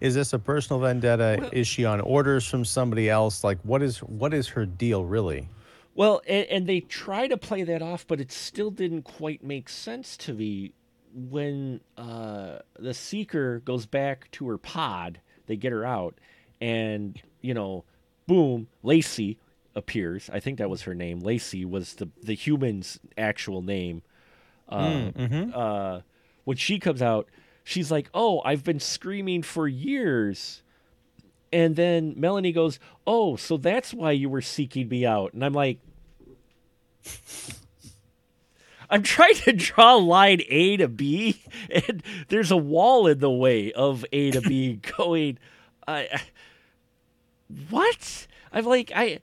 is this a personal vendetta? is she on orders from somebody else? Like, what is what is her deal really? Well, and, and they try to play that off, but it still didn't quite make sense to me when uh, the Seeker goes back to her pod. They get her out, and you know, boom, Lacey appears. I think that was her name. Lacey was the the human's actual name. Uh, uh, when she comes out, she's like, "Oh, I've been screaming for years." And then Melanie goes, "Oh, so that's why you were seeking me out." And I'm like, [laughs] I'm trying to draw line A to B, [laughs] and there's a wall in the way of A to B [laughs] going. I- what? I'm like, I.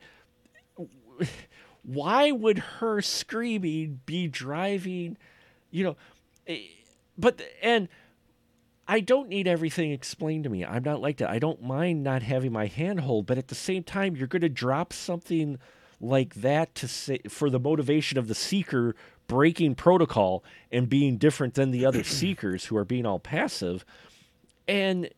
Why would her screaming be driving? You know, eh, but and I don't need everything explained to me. I'm not like that. I don't mind not having my hand hold, but at the same time, you're going to drop something like that to say for the motivation of the seeker breaking protocol and being different than the other [clears throat] seekers who are being all passive, and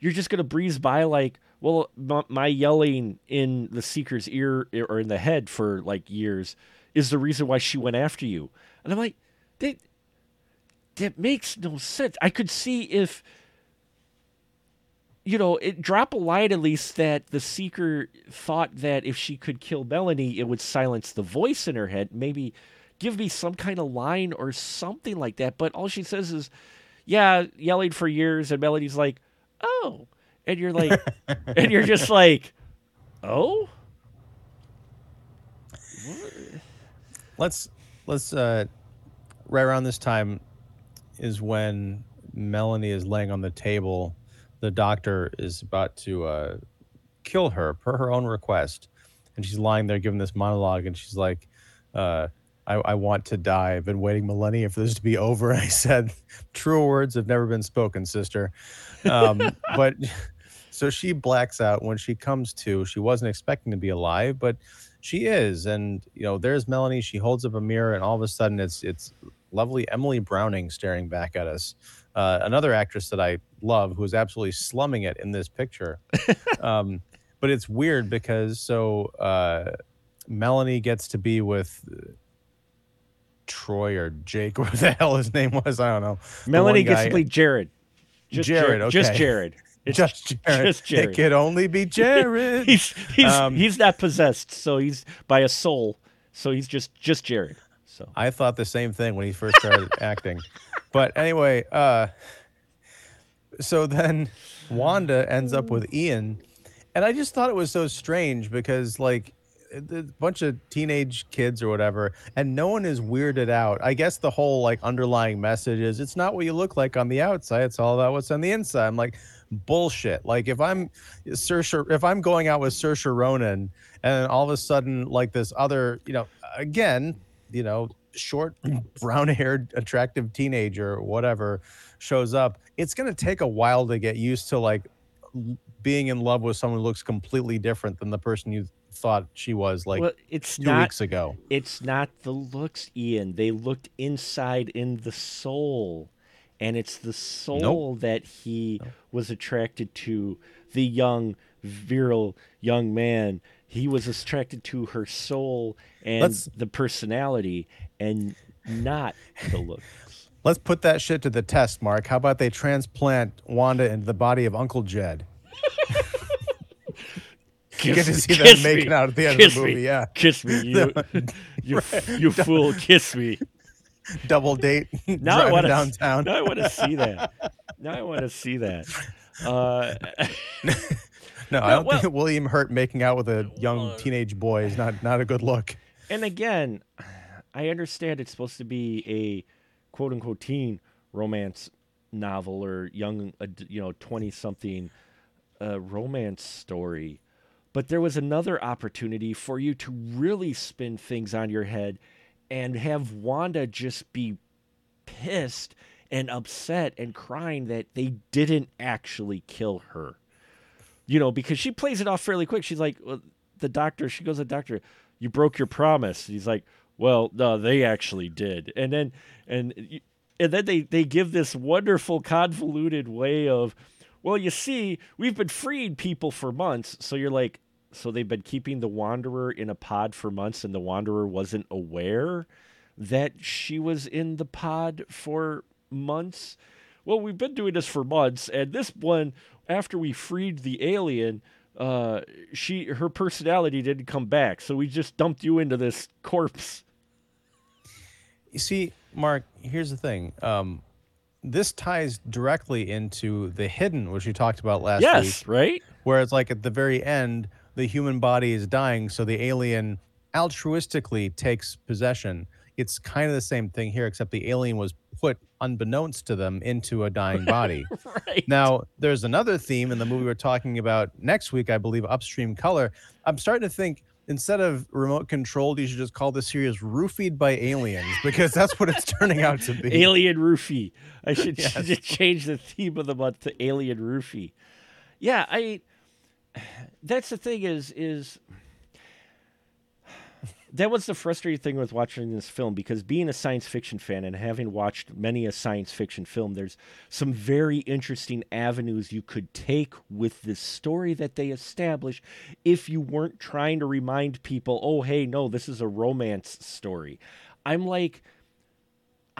you're just going to breeze by like, well, my, yelling in the seeker's ear or in the head for like years is the reason why she went after you, and I'm like, that that makes no sense. I could see if you know, it drop a line at least that the seeker thought that if she could kill Melanie, it would silence the voice in her head. Maybe give me some kind of line or something like that. But all she says is, "Yeah, yelling for years," and Melanie's like, "Oh," and you're like, [laughs] and you're just like, "Oh." let's let's uh right around this time is when melanie is laying on the table the doctor is about to uh kill her per her own request and she's lying there giving this monologue and she's like uh I, I want to die. I've been waiting millennia for this to be over. [laughs] I said, "True words have never been spoken, sister." Um, [laughs] but [laughs] so she blacks out when she comes to. She wasn't expecting to be alive, but she is. And you know, there's Melanie. She holds up a mirror, and all of a sudden, it's it's lovely Emily Browning staring back at us. Uh, another actress that I love, who is absolutely slumming it in this picture. [laughs] um, but it's weird because so uh, Melanie gets to be with Troy or Jake, what the hell his name was. I don't know. Melanie gets to play Jared. Just Jared, Just okay. Jared. It's just Jared. [laughs] Just Jared. It could only be [laughs] Jared. he's he's Um, he's not possessed, so he's by a soul. So he's just just Jared. So I thought the same thing when he first started [laughs] acting. But anyway, uh so then Wanda ends up with Ian, and I just thought it was so strange because like a bunch of teenage kids or whatever, and no one is weirded out. I guess the whole like underlying message is it's not what you look like on the outside; it's all about what's on the inside. I'm like, bullshit. Like if I'm Saoirse, if I'm going out with Saoirse Ronan, and all of a sudden like this other, you know, again, you know, short, [clears throat] brown-haired, attractive teenager, or whatever, shows up, it's gonna take a while to get used to like being in love with someone who looks completely different than the person you thought she was like well, it's two not, weeks ago. It's not the looks, Ian. They looked inside in the soul. And it's the soul that he was attracted to, the young, virile young man. He was attracted to her soul and Let's- the personality and not the looks. Let's put that shit to the test, Mark. How about they transplant Wanda into the body of Uncle Jeb? [laughs] You get to see them kiss making me. out at the end of the movie. Me. Yeah, Kiss me, [laughs] you, [laughs] you, [laughs] you fool. Kiss me. double date Now I want to downtown. Now I want to see that. Now I want to see that. Uh, no, I don't well- think William Hurt making out with a young teenage boy is not not a good look. and again, I understand it's supposed to be a quote unquote teen romance novel or young, you know, 20 something uh, romance story. But there was another opportunity for you to really spin things on your head and have Wanda just be pissed and upset and crying that they didn't actually kill her. You know, because she plays it off fairly quick. She's like, well, the doctor, she goes to the doctor, you broke your promise. He's like, well, no, they actually did. And then, and, and then they, they give this wonderful convoluted way of, well, you see, we've been freeing people for months. So you're like, so they've been keeping the Wanderer in a pod for months, and the Wanderer wasn't aware that she was in the pod for months. Well, we've been doing this for months, and this one, after we freed the alien, uh, she her personality didn't come back, so we just dumped you into this corpse. You see, Mark, here's the thing. Um, this ties directly into the hidden, which we talked about last yes, week, right? where it's like at the very end, the human body is dying, so the alien altruistically takes possession. It's kind of the same thing here, except the alien was put unbeknownst to them into a dying [laughs] body. Right. Now, there's another theme in the movie we're talking about next week, I believe, Upstream Color. I'm starting to think instead of remote controlled, you should just call this series Roofied by Aliens because that's what it's turning out to be. [laughs] Alien Roofie. I should [laughs] Yes. just change the theme of the month to Alien Roofie. Yeah, I. [sighs] That's the thing is is that was the frustrating thing with watching this film because being a science fiction fan and having watched many a science fiction film, there's some very interesting avenues you could take with this story that they establish if you weren't trying to remind people, oh, hey, no, this is a romance story. I'm like,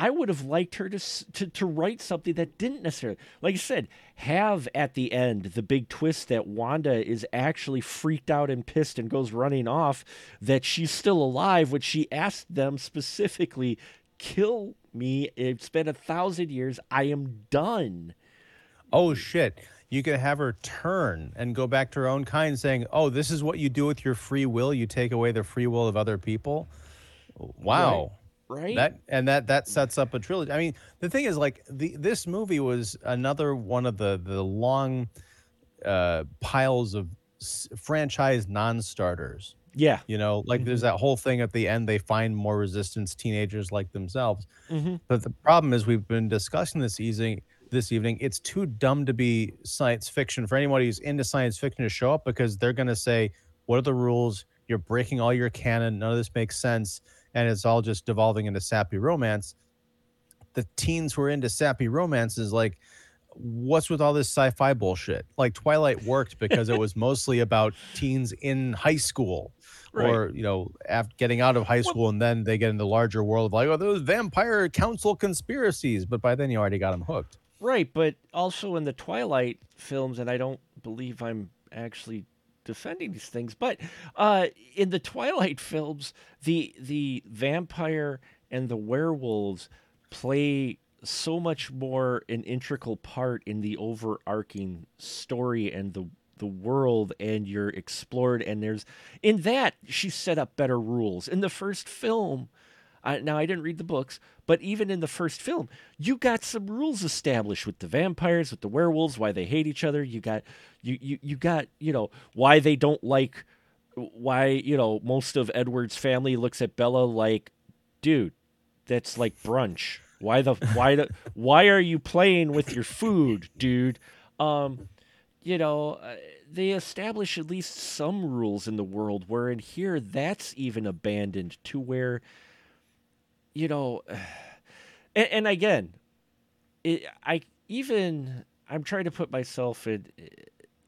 I would have liked her to, to to write something that didn't necessarily, like I said, have at the end the big twist that Wanda is actually freaked out and pissed and goes running off, that she's still alive, which she asked them specifically, kill me. Eh, it's been a thousand years. I am done. oh shit you could have her turn and go back to her own kind saying oh this is what you do with your free will you take away the free will of other people wow Right? That and that that sets up a trilogy. I mean the thing is like the this movie was another one of the the long uh piles of s- franchise non-starters. Yeah. you know like there's that whole thing at the end they find more resistance teenagers like themselves. But the problem is we've been discussing this evening this evening it's too dumb to be science fiction for anybody who's into science fiction to show up because they're going to say what are the rules? You're breaking all your canon. None of this makes sense and it's all just devolving into sappy romance the teens were into sappy romances like what's with all this sci-fi bullshit? Like twilight worked because it was [laughs] mostly about teens in high school or you know after getting out of high school and then they get in the larger world of like oh those vampire council conspiracies but by then you already got them hooked. Right, but also in the Twilight films, and I don't believe I'm actually defending these things, but uh, in the Twilight films, the the vampire and the werewolves play so much more an integral part in the overarching story and the the world and you're explored and there's in that she set up better rules. In the first film I, now I didn't read the books, but even in the first film, you got some rules established with the vampires, with the werewolves, why they hate each other. You got you you, you got you know why they don't like why you know most of Edward's family looks at Bella like, dude, that's like brunch. Why the why the why are you playing with your food, dude? Um, you know, uh, they establish at least some rules in the world where in here that's even abandoned to where, you know, [sighs] and, and again, it, I even I'm trying to put myself in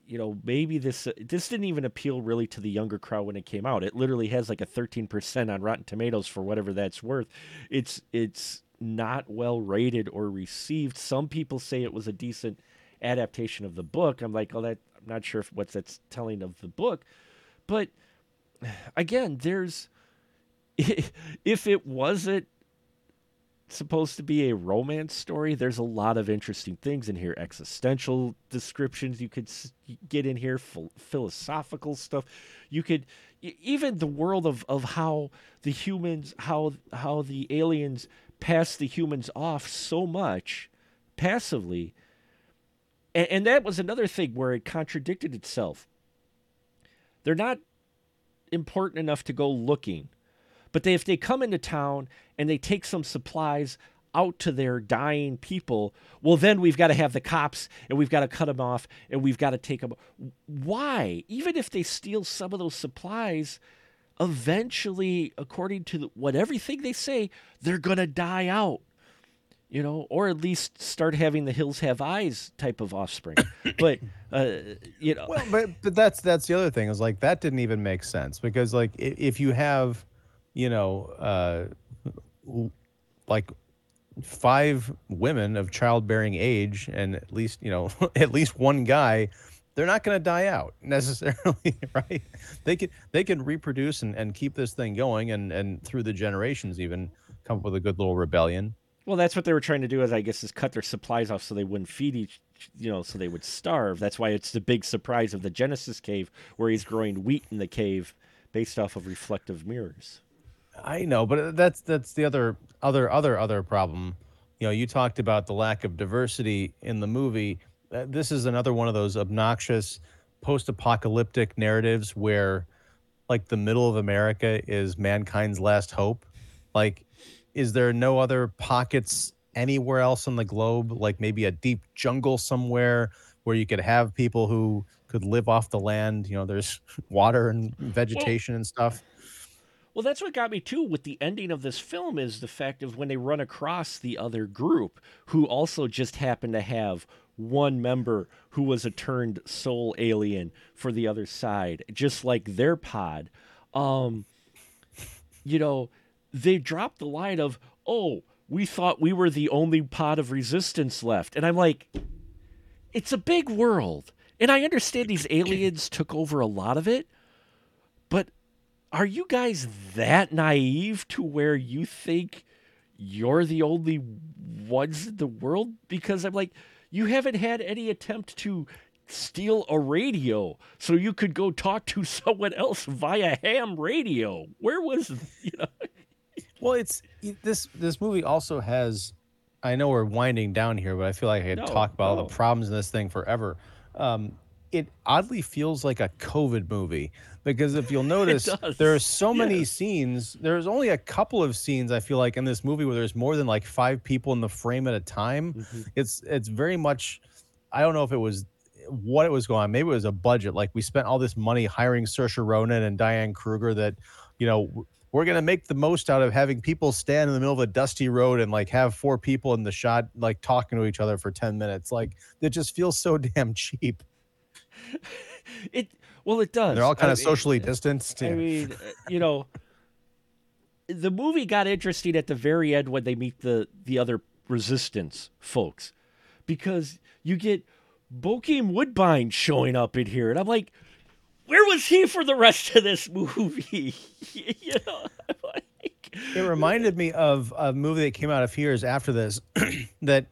you know maybe this uh, this didn't even appeal really to the younger crowd when it came out. It literally has like a 13% on rotten tomatoes for whatever that's worth. It's it's not well rated or received. Some people say it was a decent adaptation of the book. I'm like oh that i'm not sure if what that's telling of the book. But [sighs] again there's [laughs] if it wasn't supposed to be a romance story, there's a lot of interesting things in here. Existential descriptions you could get in here, philosophical stuff. You could even the world of, of how the humans, how how the aliens pass the humans off so much passively. And, and that was another thing where it contradicted itself. They're not important enough to go looking but they, if they come into town and they take some supplies out to their dying people, well, then we've got to have the cops and we've got to cut them off and we've got to take them. Why? Even if they steal some of those supplies, eventually, according to the, what everything they say, they're going to die out. You know, or at least start having the hills have eyes type of offspring. [coughs] but uh, you know, well, but but that's that's the other thing is like that didn't even make sense because like if you have you know, uh, like five women of childbearing age and at least, you know, [laughs] at least one guy, they're not going to die out [laughs] necessarily, right? They can they can reproduce and, and keep this thing going and and through the generations even come up with a good little rebellion. Well, that's what they were trying to do, is I guess, is cut their supplies off so they wouldn't feed each, you know, so they would starve. That's why it's the big surprise of the Genesis cave, where he's growing wheat in the cave, based off of reflective mirrors. I know, but that's that's the other other other other problem. You know, you talked about the lack of diversity in the movie. Uh, this is another one of those obnoxious post-apocalyptic narratives where like the middle of America is mankind's last hope. Like is there no other pockets anywhere else on the globe like maybe a deep jungle somewhere where you could have people who could live off the land, you know, there's [laughs] water and vegetation and stuff. Well, that's what got me too with the ending of this film is the fact of when they run across the other group who also just happened to have one member who was a turned soul alien for the other side, just like their pod. Um, you know, they dropped the line of, "Oh, we thought we were the only pod of resistance left," and I'm like, "It's a big world." And I understand these aliens took over a lot of it, are you guys that naive to where you think you're the only ones in the world? Because I'm like, you haven't had any attempt to steal a radio so you could go talk to [laughs] someone else via ham radio. Where was [laughs] you know? well, it's this this movie also has. I know we're winding down here, but I feel like I could no, talk about no. all the problems in this thing forever. Um, it oddly feels like a COVID movie because if you'll [laughs] notice, there are so many scenes. There's only a couple of scenes I feel like in this movie where there's more than like five people in the frame at a time. Mm-hmm. It's it's very much. I don't know if it was what it was going on. Maybe it was a budget. Like we spent all this money hiring Saoirse Ronan and Diane Kruger that, you know, we're gonna make the most out of having people stand in the middle of a dusty road and like have four people in the shot like talking to each other for 10 minutes. Like it just feels so [laughs] damn cheap. it well, it does. They're all kind I of mean, socially distanced. I mean, uh, you know, the movie got interesting at the very end when they meet the the other resistance folks, because you get Bokeem Woodbine showing up in here, and I'm like, where was he for the rest of this movie? [laughs] you know, [laughs] like... it reminded me of a movie that came out a few years after this [clears throat] that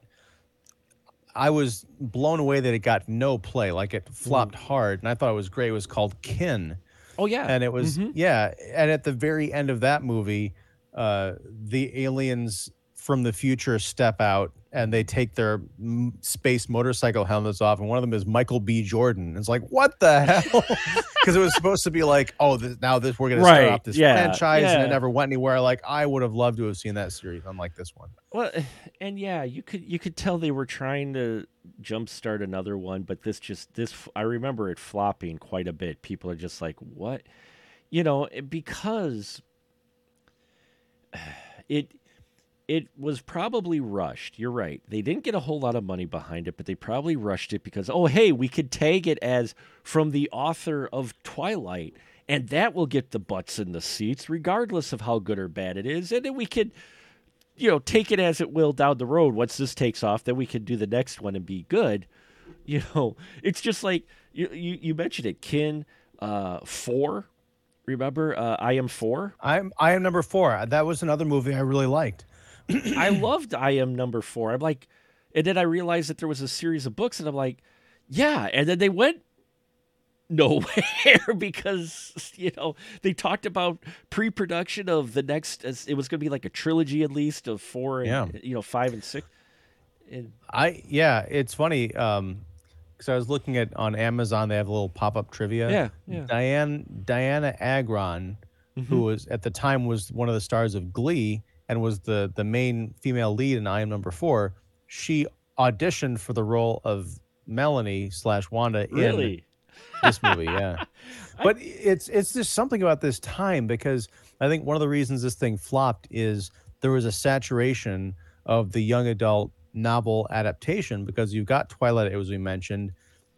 I was blown away that it got no play. Like it flopped mm. hard, and I thought it was great. It was called Kin. Oh yeah, and it was mm-hmm. yeah. And at the very end of that movie, uh, the aliens from the future step out and they take their m- space motorcycle helmets off, and one of them is Michael B. Jordan. It's like, what the hell? [laughs] Because it was supposed to be like, oh, this, now this we're going to start off this yeah, franchise, and it never went anywhere. Like, I would have loved to have seen that series, unlike this one. Well, [sighs] and yeah, you could you could tell they were trying to jumpstart another one, but this just this I remember it flopping quite a bit. People are just like, "What?" You know, eh, because [sighs] it it was probably rushed. You're right. They didn't get a whole lot of money behind it, but they probably rushed it because oh, hey, we could tag it as from the author of Twilight. And that will get the butts in the seats, regardless of how good or bad it is. And then we could you know, take it as it will down the road. Once this takes off, then we can do the next one and be good. [laughs] You know, it's just like you you, you mentioned it, Kin uh, four. Remember, uh, I am four. I'm I am number four. That was another movie I really liked. I loved I am number four. I'm like, and then I realized that there was a series of books, and I'm like, yeah. And then they went nowhere [laughs] because you know they talked about pre-production of the next. It was going to be like a trilogy at least of four, and, Yeah. you know, five and six. And I yeah, it's funny. Um, because I was looking at on Amazon, they have a little pop up trivia. Yeah, yeah. Diane Dianna Agron, who was at the time was one of the stars of Glee and was the the main female lead in I Am Number Four. She auditioned for the role of Melanie slash Wanda in this movie yeah. [laughs] But it's it's just something about this time because i think one of the reasons this thing flopped is there was a saturation of the young adult novel adaptation because you've got twilight as we mentioned.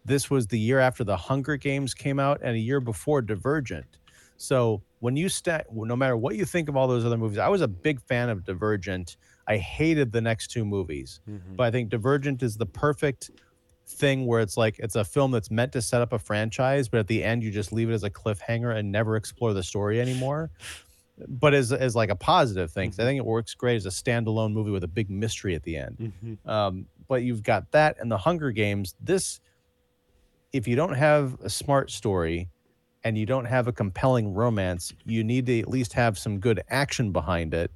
This was the year after the hunger games came out and a year before divergent so when you stack no matter what you think of all those other movies i was a big fan of divergent i hated the next two movies mm-hmm. but i think divergent is the perfect thing where it's like it's a film that's meant to set up a franchise, but at the end you just leave it as a cliffhanger and never explore the story anymore. But as as like a positive thing, 'cause I mm-hmm. think it works great as a standalone movie with a big mystery at the end. Mm-hmm. Um, but you've got that and the Hunger Games. This, if you don't have a smart story and you don't have a compelling romance, you need to at least have some good action behind it,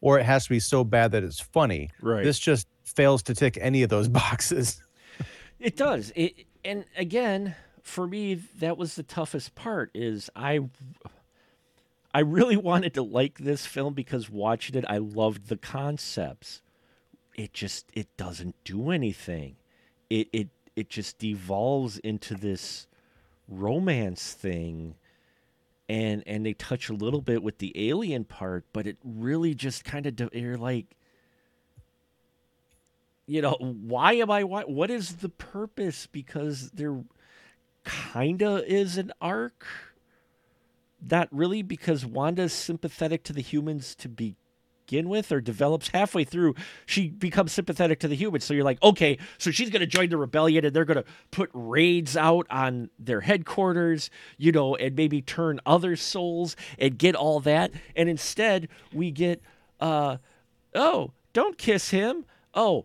or it has to be so bad that it's funny. Right. This just fails to tick any of those [laughs] boxes. It does. It and again, for me, that was the toughest part. Is I, I really [laughs] wanted to like this film because watching it, I loved the concepts. It just it doesn't do anything. It it it just devolves into this romance thing. And, and they touch a little bit with the alien part, but it really just kind of you're like, you know why am i why, what is the purpose because there kinda is an arc not really because wanda's sympathetic to the humans to begin with or develops halfway through she becomes sympathetic to the humans so you're like okay so she's going to join the rebellion and they're going to put raids out on their headquarters you know and maybe turn other souls and get all that and instead we get uh oh don't kiss him oh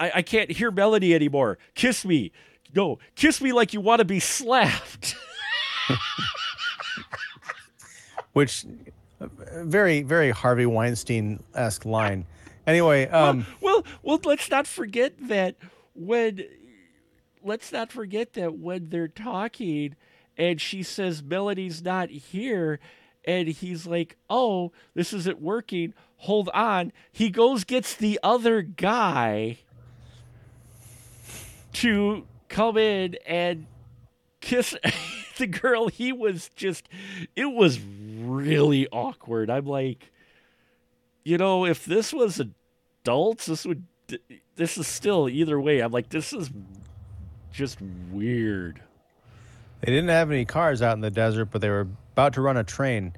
I, I can't hear Melody anymore. Kiss me. No, kiss me like you want to be slapped. [laughs] which very very Harvey Weinstein esque line. Anyway, um, well, well, let's not forget that when let's not forget that when they're talking and she says Melody's not here and he's like, "Oh, this isn't working. Hold on." He goes gets the other guy to come in and kiss [laughs] the girl. He was just it was really awkward. I'm like, you know, if this was adults, this would this is still either way. I'm like, this is just weird. they didn't have any cars out in the desert, but they were about to run a train.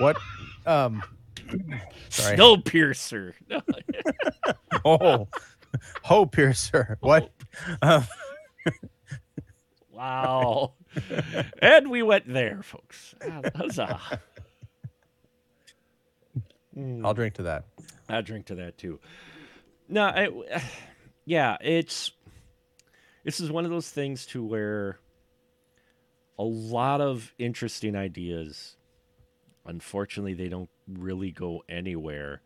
what? Um, [laughs] sorry. Snowpiercer. No. [laughs] Oh, Ho Piercer. What? Um, [laughs] wow. And we went there, folks. Ah, Huzzah. I'll drink to that. I'll drink to that too. No, I, yeah, it's this is one of those things to where a lot of interesting ideas, unfortunately, they don't really go anywhere,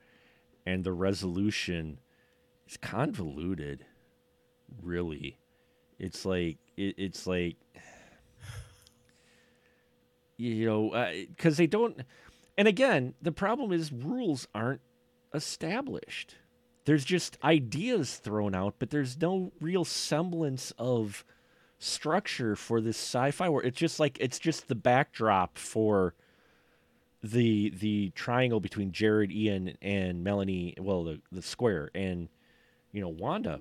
and the resolution is convoluted. Really, it's like it, it's like you know uh, because they don't. And again, the problem is rules aren't established. There's just ideas thrown out, but there's no real semblance of structure for this sci-fi world. It's just like it's just the backdrop for the the triangle between Jared, Ian, and Melanie. Well, the the square and you know Wanda,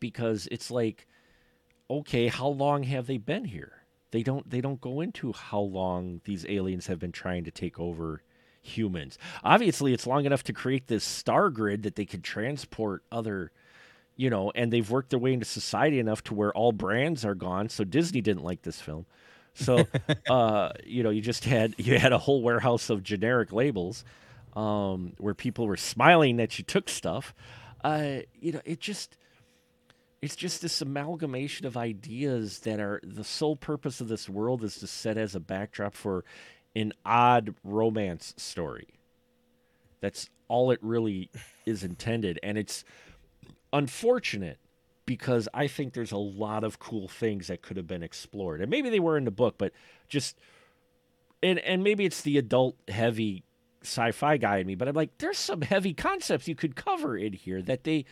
because it's like, okay, how long have they been here? They don't they don't go into how long these aliens have been trying to take over humans. Obviously, it's long enough to create this star grid that they could transport other you know, and they've worked their way into society enough to where all brands are gone. So Disney didn't like this film. So, [laughs] uh, you know, you just had you had a whole warehouse of generic labels um, where people were smiling that you took stuff. Uh, you know, it just it's just this amalgamation of ideas that are the sole purpose of this world is to set as a backdrop for an odd romance story. That's all it really is intended, and it's unfortunate because I think there's a lot of cool things that could have been explored. And maybe they were in the book, but just and and maybe it's the adult heavy sci-fi guy in me, but I'm like there's some heavy concepts you could cover in here that they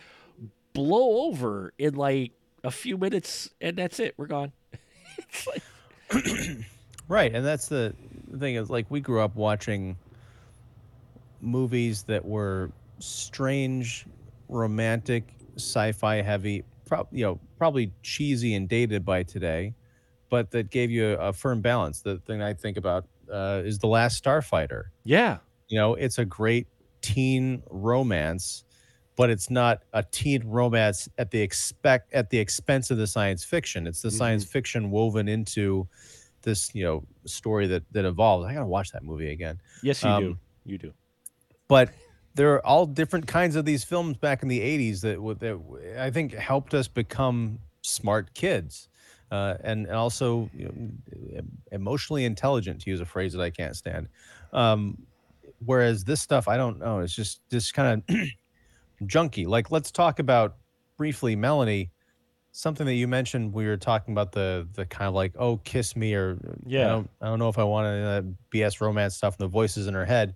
blow over in like a few minutes and that's it. We're gone. [laughs] like... [clears throat] right, and that's the thing is like we grew up watching movies that were strange, romantic, sci-fi heavy, pro- you know, probably cheesy and dated by today, but that gave you a, a firm balance. The thing I think about uh, is the Last Starfighter. Yeah, you know, it's a great teen romance, but it's not a teen romance at the expect at the expense of the science fiction. It's the mm-hmm. science fiction woven into this, you know, story that that evolves. I gotta watch that movie again. Yes, you um, do. You do. But there are all different kinds of these films back in the 80s that, that I think helped us become smart kids. Uh, and, and also you know, emotionally intelligent, to use a phrase that I can't stand. Um, whereas this stuff, I don't know. It's just just kind of [clears throat] junky. Like, let's talk about briefly, Melanie. Something that you mentioned, we were talking about the the kind of like, oh, kiss me, or yeah, I don't, I don't know if I want to uh, BS romance stuff. And the voices in her head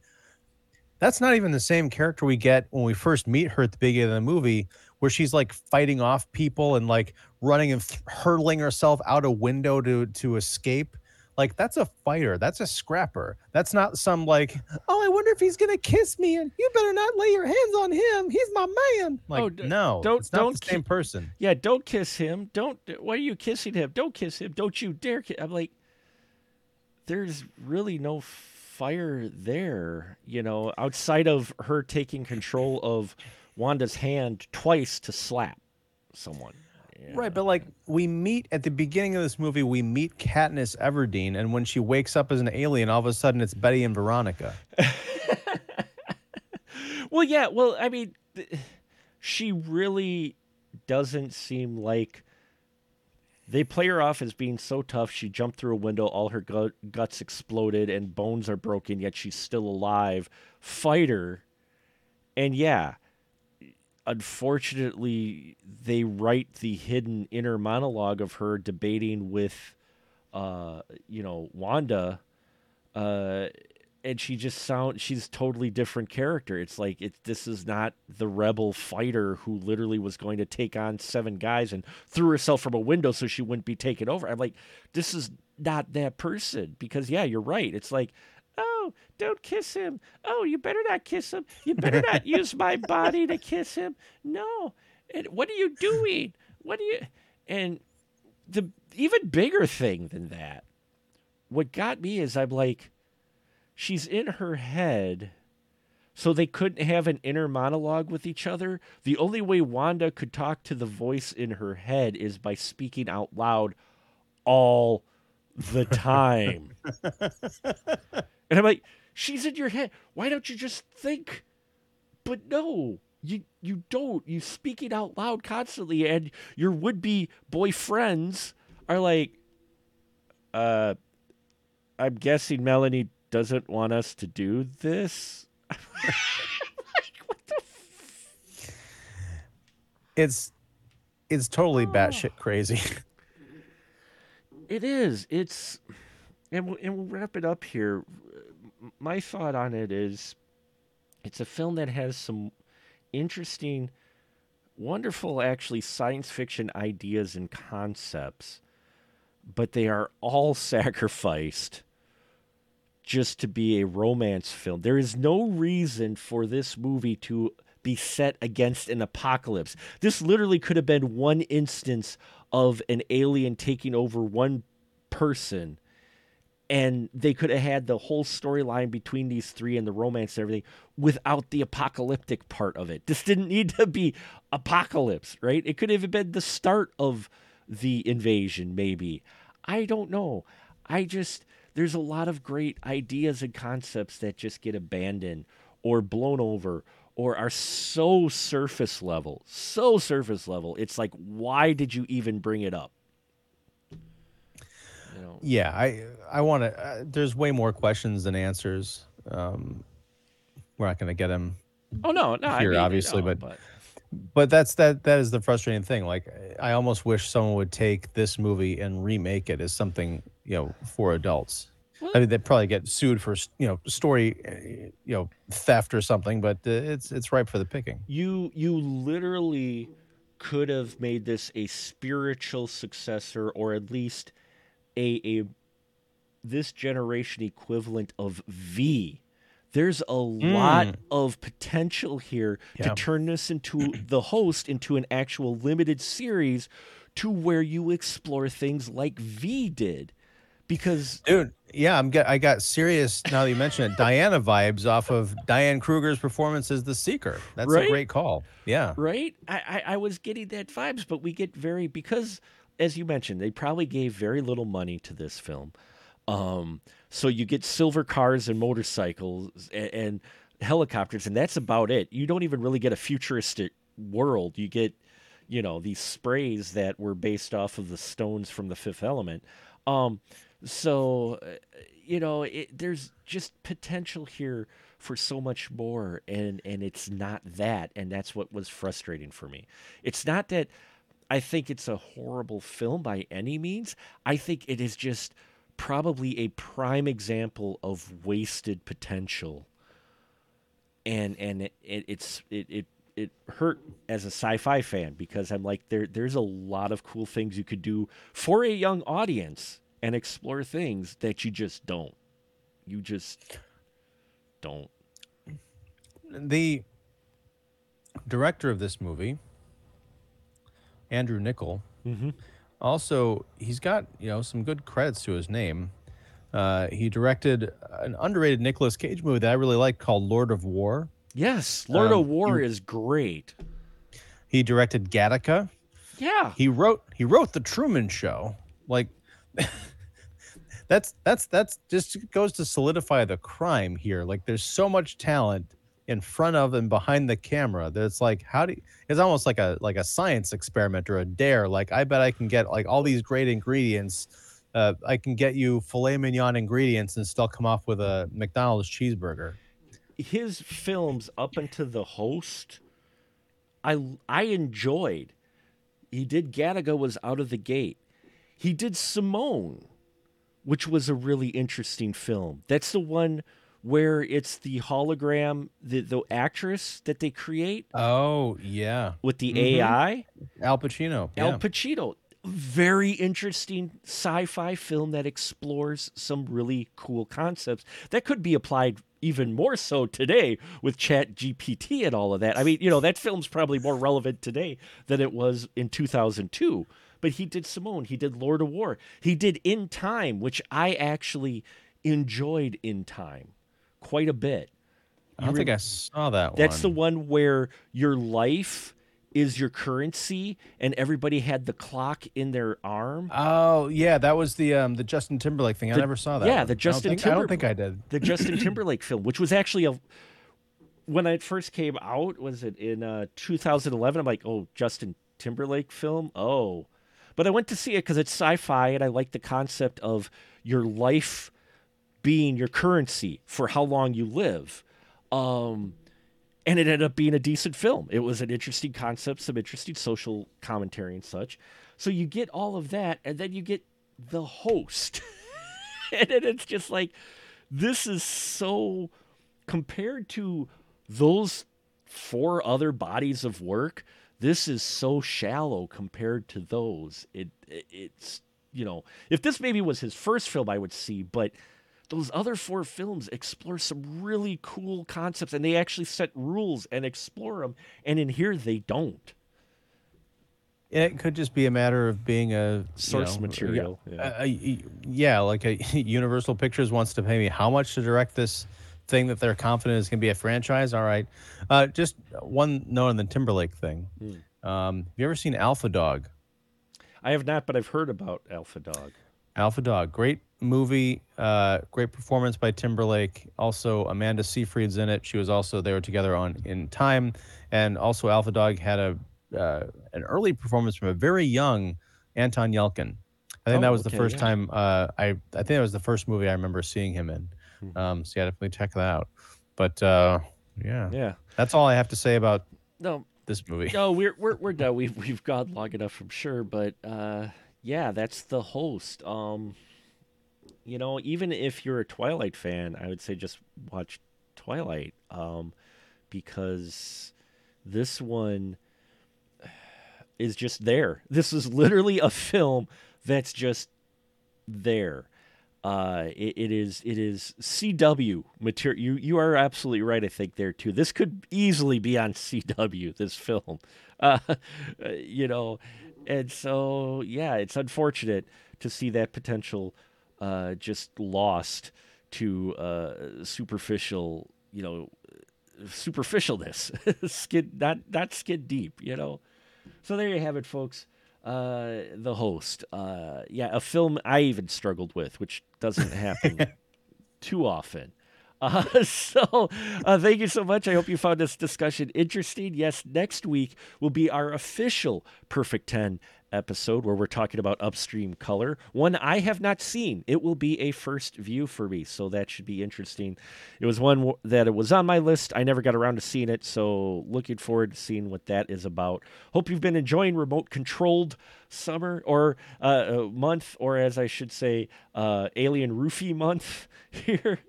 that's not even the same character we get when we first meet her at the beginning of the movie, where she's like fighting off people and like running and th- hurling herself out a window to to escape. Like that's a fighter. That's a scrapper. That's not some like, oh, I wonder if he's gonna kiss me, and you better not lay your hands on him. He's my man. Like, oh, d- no, don't it's not don't the same ki- person. Yeah, don't kiss him. Don't. Why are you kissing him? Don't kiss him. Don't you dare. Kiss. I'm like, there's really no fire there, you know, outside of her taking control of Wanda's hand twice to slap someone. Yeah. Right, but like we meet at the beginning of this movie, we meet Katniss Everdeen, and when she wakes up as an alien, all of a sudden it's Betty and Veronica. [laughs] well, yeah, well, I mean, she really doesn't seem like they play her off as being so tough. She jumped through a window, all her gut, guts exploded, and bones are broken, yet she's still alive. Fighter. And yeah, unfortunately, they write the hidden inner monologue of her debating with, uh, you know, Wanda. Uh, and she just sound she's totally different character. It's like it this is not the rebel fighter who literally was going to take on seven guys and threw herself from a window so she wouldn't be taken over. I'm like, this is not that person because yeah, you're right. It's like, don't kiss him. Oh, you better not kiss him. You better not [laughs] use my body to kiss him. No. And what are you doing? What are you and the even bigger thing than that, what got me is I'm like she's in her head so they couldn't have an inner monologue with each other. The only way Wanda could talk to the voice in her head is by speaking out loud all the time. [laughs] and I'm like, she's in your head. Why don't you just think? But no, you you don't. You speak it out loud constantly, and your would be boyfriends are like, uh, I'm guessing Melanie doesn't want us to do this. [laughs] like, what it's it's totally batshit crazy. [laughs] It is. It's, and we'll, and we'll wrap it up here. My thought on it is, it's a film that has some interesting, wonderful, actually science fiction ideas and concepts, but they are all [laughs] sacrificed just to be a romance film. There is no reason for this movie to be set against an apocalypse. This literally could have been one instance of an alien taking over one person and they could have had the whole storyline between these three and the romance and everything without the apocalyptic part of it. This didn't [laughs] need to be apocalypse, right? It could have been the start of the invasion, maybe. I don't know. I just, there's a lot of great ideas and concepts that just get abandoned or blown over or are so surface level, so surface level. It's like, why did you even bring it up? You know, yeah, I I want to. Uh, there's way more questions than answers. Um, we're not going to get them oh no, no, I here, mean, obviously, no, but but that's that that is the frustrating thing. Like I almost wish someone would take this movie and remake it as something you know for adults. I mean, they'd probably get sued for you know story, uh, you know, theft or something. But uh, it's it's ripe for the picking. you you literally could have made this a spiritual successor or at least a a this generation equivalent of V. There's a hmm. lot of potential here. Yeah. to turn this into [clears throat] the host into an actual limited series to where you explore things like V did. Because Dude, yeah, I'm get I got serious now that you mention it. Diana vibes off of Diane Kruger's performance as the Seeker. That's Right? a great call. Yeah. right? I, I, I was getting that vibes, but we get very because, as you mentioned, they probably gave very little money to this film. Um, so you get silver cars and motorcycles and, and helicopters, and that's about it. You don't even really get a futuristic world. You get, you know, these sprays that were based off of the stones from the Fifth Element. Um, so, uh, you know, it, there's just potential here for so much more, and and it's not that, and that's what was frustrating for me. It's not that I think it's a horrible film by any means. I think it is just probably a prime example of wasted potential and and it, it it's it, it it hurt as a sci-fi fan because I'm like there there's a lot of cool things you could do for a young audience and explore things that you just don't. You just don't. The director of this movie, Andrew Niccol, mm-hmm. Also he's got you know some good credits to his name. Uh, he directed an underrated Nicolas Cage movie that I really like called Lord of War. Yes, Lord Um, of War is great. He directed Gattaca. Yeah. He wrote he wrote the Truman Show. Like [laughs] that's that's that's just goes to solidify the crime here. Like there's so much talent in front of and behind the camera that it's like how do you, it's almost like a like a science experiment or a dare. Like I bet I can get like all these great ingredients. Uh, I can get you filet mignon ingredients and still come off with a McDonald's cheeseburger. his films up into the host i i enjoyed he did gattaca was out of the gate he did simone which was a really interesting film that's the one where it's the hologram the, the actress that they create Oh yeah, with the Mhm. ai Al Pacino. Yeah. Pacino. Very interesting sci fi film that explores some really cool concepts that could be applied even more so today with Chat GPT and all of that. I mean, you know, that film's probably more relevant today than it was in 2002. But he did Simone, he did Lord of War, he did In Time, which I actually enjoyed In Time quite a bit. I don't You think I saw that one. That's the one where your life is your currency and everybody had the clock in their arm. Oh yeah, that was the um the Justin Timberlake thing. I never saw that. yeah, one. the Justin I don't think, I don't think I did. the Justin [clears throat] Timberlake film, which was actually a when it first came out, was it in uh, 2011? I'm like, oh, Justin Timberlake film, oh. But I went to see it because it's sci-fi, and I like the concept of your life being your currency for how long you live. Um, and it ended up being a decent film. It was an interesting concept, some interesting social commentary and such. So you get all of that, and then you get the host, [laughs] and it's just like this is so compared to those four other bodies of work. This is so shallow compared to those. It, it it's you know if this maybe was his first film, I would see, but those other four films explore some really cool concepts and they actually set rules and explore them and in here they don't It could just be a matter of being a you Source know, material, Yeah, yeah. a- a- yeah, like a [laughs] Universal Pictures wants to pay me how much to direct this thing that they're confident is going to be a franchise. All right. Uh, just one note on the Timberlake thing. Hmm. Um, have you ever seen Alpha Dog? i have not but i've heard about alpha dog Alpha Dog, great movie, uh, great performance by Timberlake. Also, Amanda Seyfried's in it. She was also they were together on In Time, and also Alpha Dog had a uh, an early performance from a very young Anton Yelchin. I think that Oh, was the first yeah. time uh, I I think that was the first movie I remember seeing him in. Hmm. Um, so yeah, definitely check that out. But uh, yeah, yeah that's all I have to say about no this movie. no we're we're, we're [laughs] done we've we've gone long enough i'm sure but uh yeah that's the host. Um you know even if you're a twilight fan i would say just watch twilight um because this one is just there. [laughs] This is literally a film that's just there. Uh it, it is it is cw material you you are absolutely right i think there too. This could easily be on [laughs] cw this film. Uh [laughs] you know and so yeah it's unfortunate to see that potential uh just lost to uh superficial you know superficialness [laughs] skin not not skin deep you know? So there you have it folks. Uh the host uh yeah a film i even struggled with which doesn't happen [laughs] too often uh, [laughs] so uh, thank you so much. I hope you found this discussion interesting. Yes next week will be our official perfect 10 episode where we're talking about upstream color. One i have not seen. It will be a first view for me so that should be interesting. It was one that it was on my list. I never got around to seeing it so looking forward to seeing what that is about. Hope you've been enjoying remote controlled summer or uh, uh, month or as i should say uh, alien roofie month [laughs] here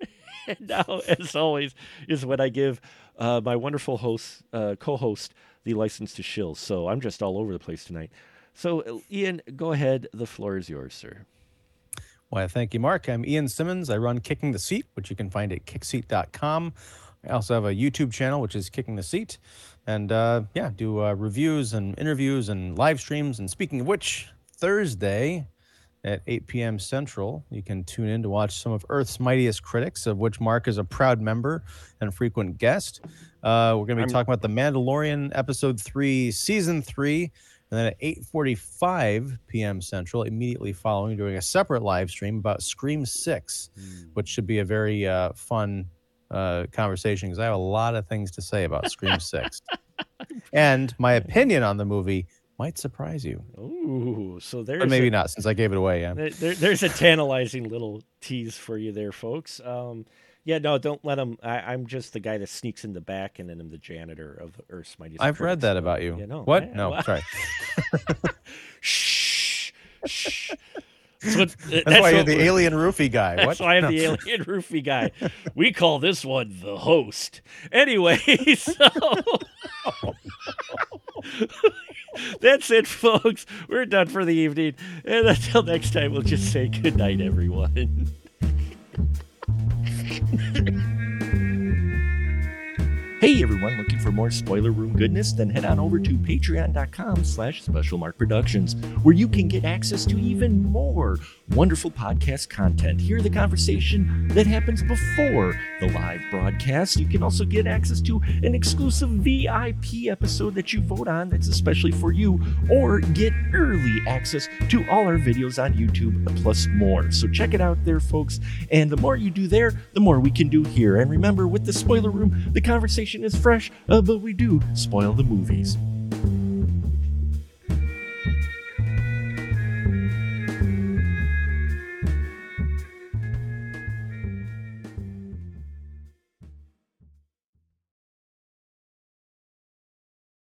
and [laughs] now as always is when i give uh, my wonderful host uh, co-host the license to shill so i'm just all over the place tonight so, uh, Ian, go ahead. The floor is yours, sir. Why, thank you, Mark. I'm Ian Simmons. I run Kicking the Seat, which you can find at kickseat.com. I also have a YouTube channel, which is Kicking the Seat. And uh, yeah, do uh, reviews and interviews and live streams. And speaking of which, Thursday at 8 p.m. Central, you can tune in to watch some of Earth's Mightiest Critics, of which Mark is a proud member and frequent guest. Uh, we're going to be I'm- talking about The Mandalorian, Episode 3, Season 3. And then at 8:45 p.m. Central, immediately following, doing a separate live stream about Scream Six, which should be a very uh, fun uh, conversation because I have a lot of things to say about Scream Six, [laughs] and my opinion on the movie might surprise you, Ooh, so there's but maybe a, not since I gave it away. Yeah. There, there- there's a tantalizing little tease for you there, folks. Um, yeah, no, don't let them. I, I'm just the guy that sneaks in the back, and then I'm the janitor of Earth's Mightiest. I've read that about you. You know, what? yeah, no, well- sorry. [laughs] Shh, shh. That's, what, [laughs] That's, that's why you're the alien roofie guy. That's what? why I'm No. the [laughs] alien roofie guy. We call this one the host. Anyway, so [laughs] that's it, folks. We're done for the evening. And until next time, we'll just say good night, everyone. [laughs] Hey everyone, looking for more spoiler room goodness? Then head on over to patreon.com slash specialmark productions, where you can get access to even more wonderful podcast content. Hear the conversation that happens before the live broadcast. You can also get access to an exclusive VIP episode that you vote on that's especially for you, or get early access to all our videos on YouTube, plus more. So check it out there, folks. And the more you do there, the more we can do here. And remember, with the spoiler room, the conversation is fresh, uh, but we do spoil the movies.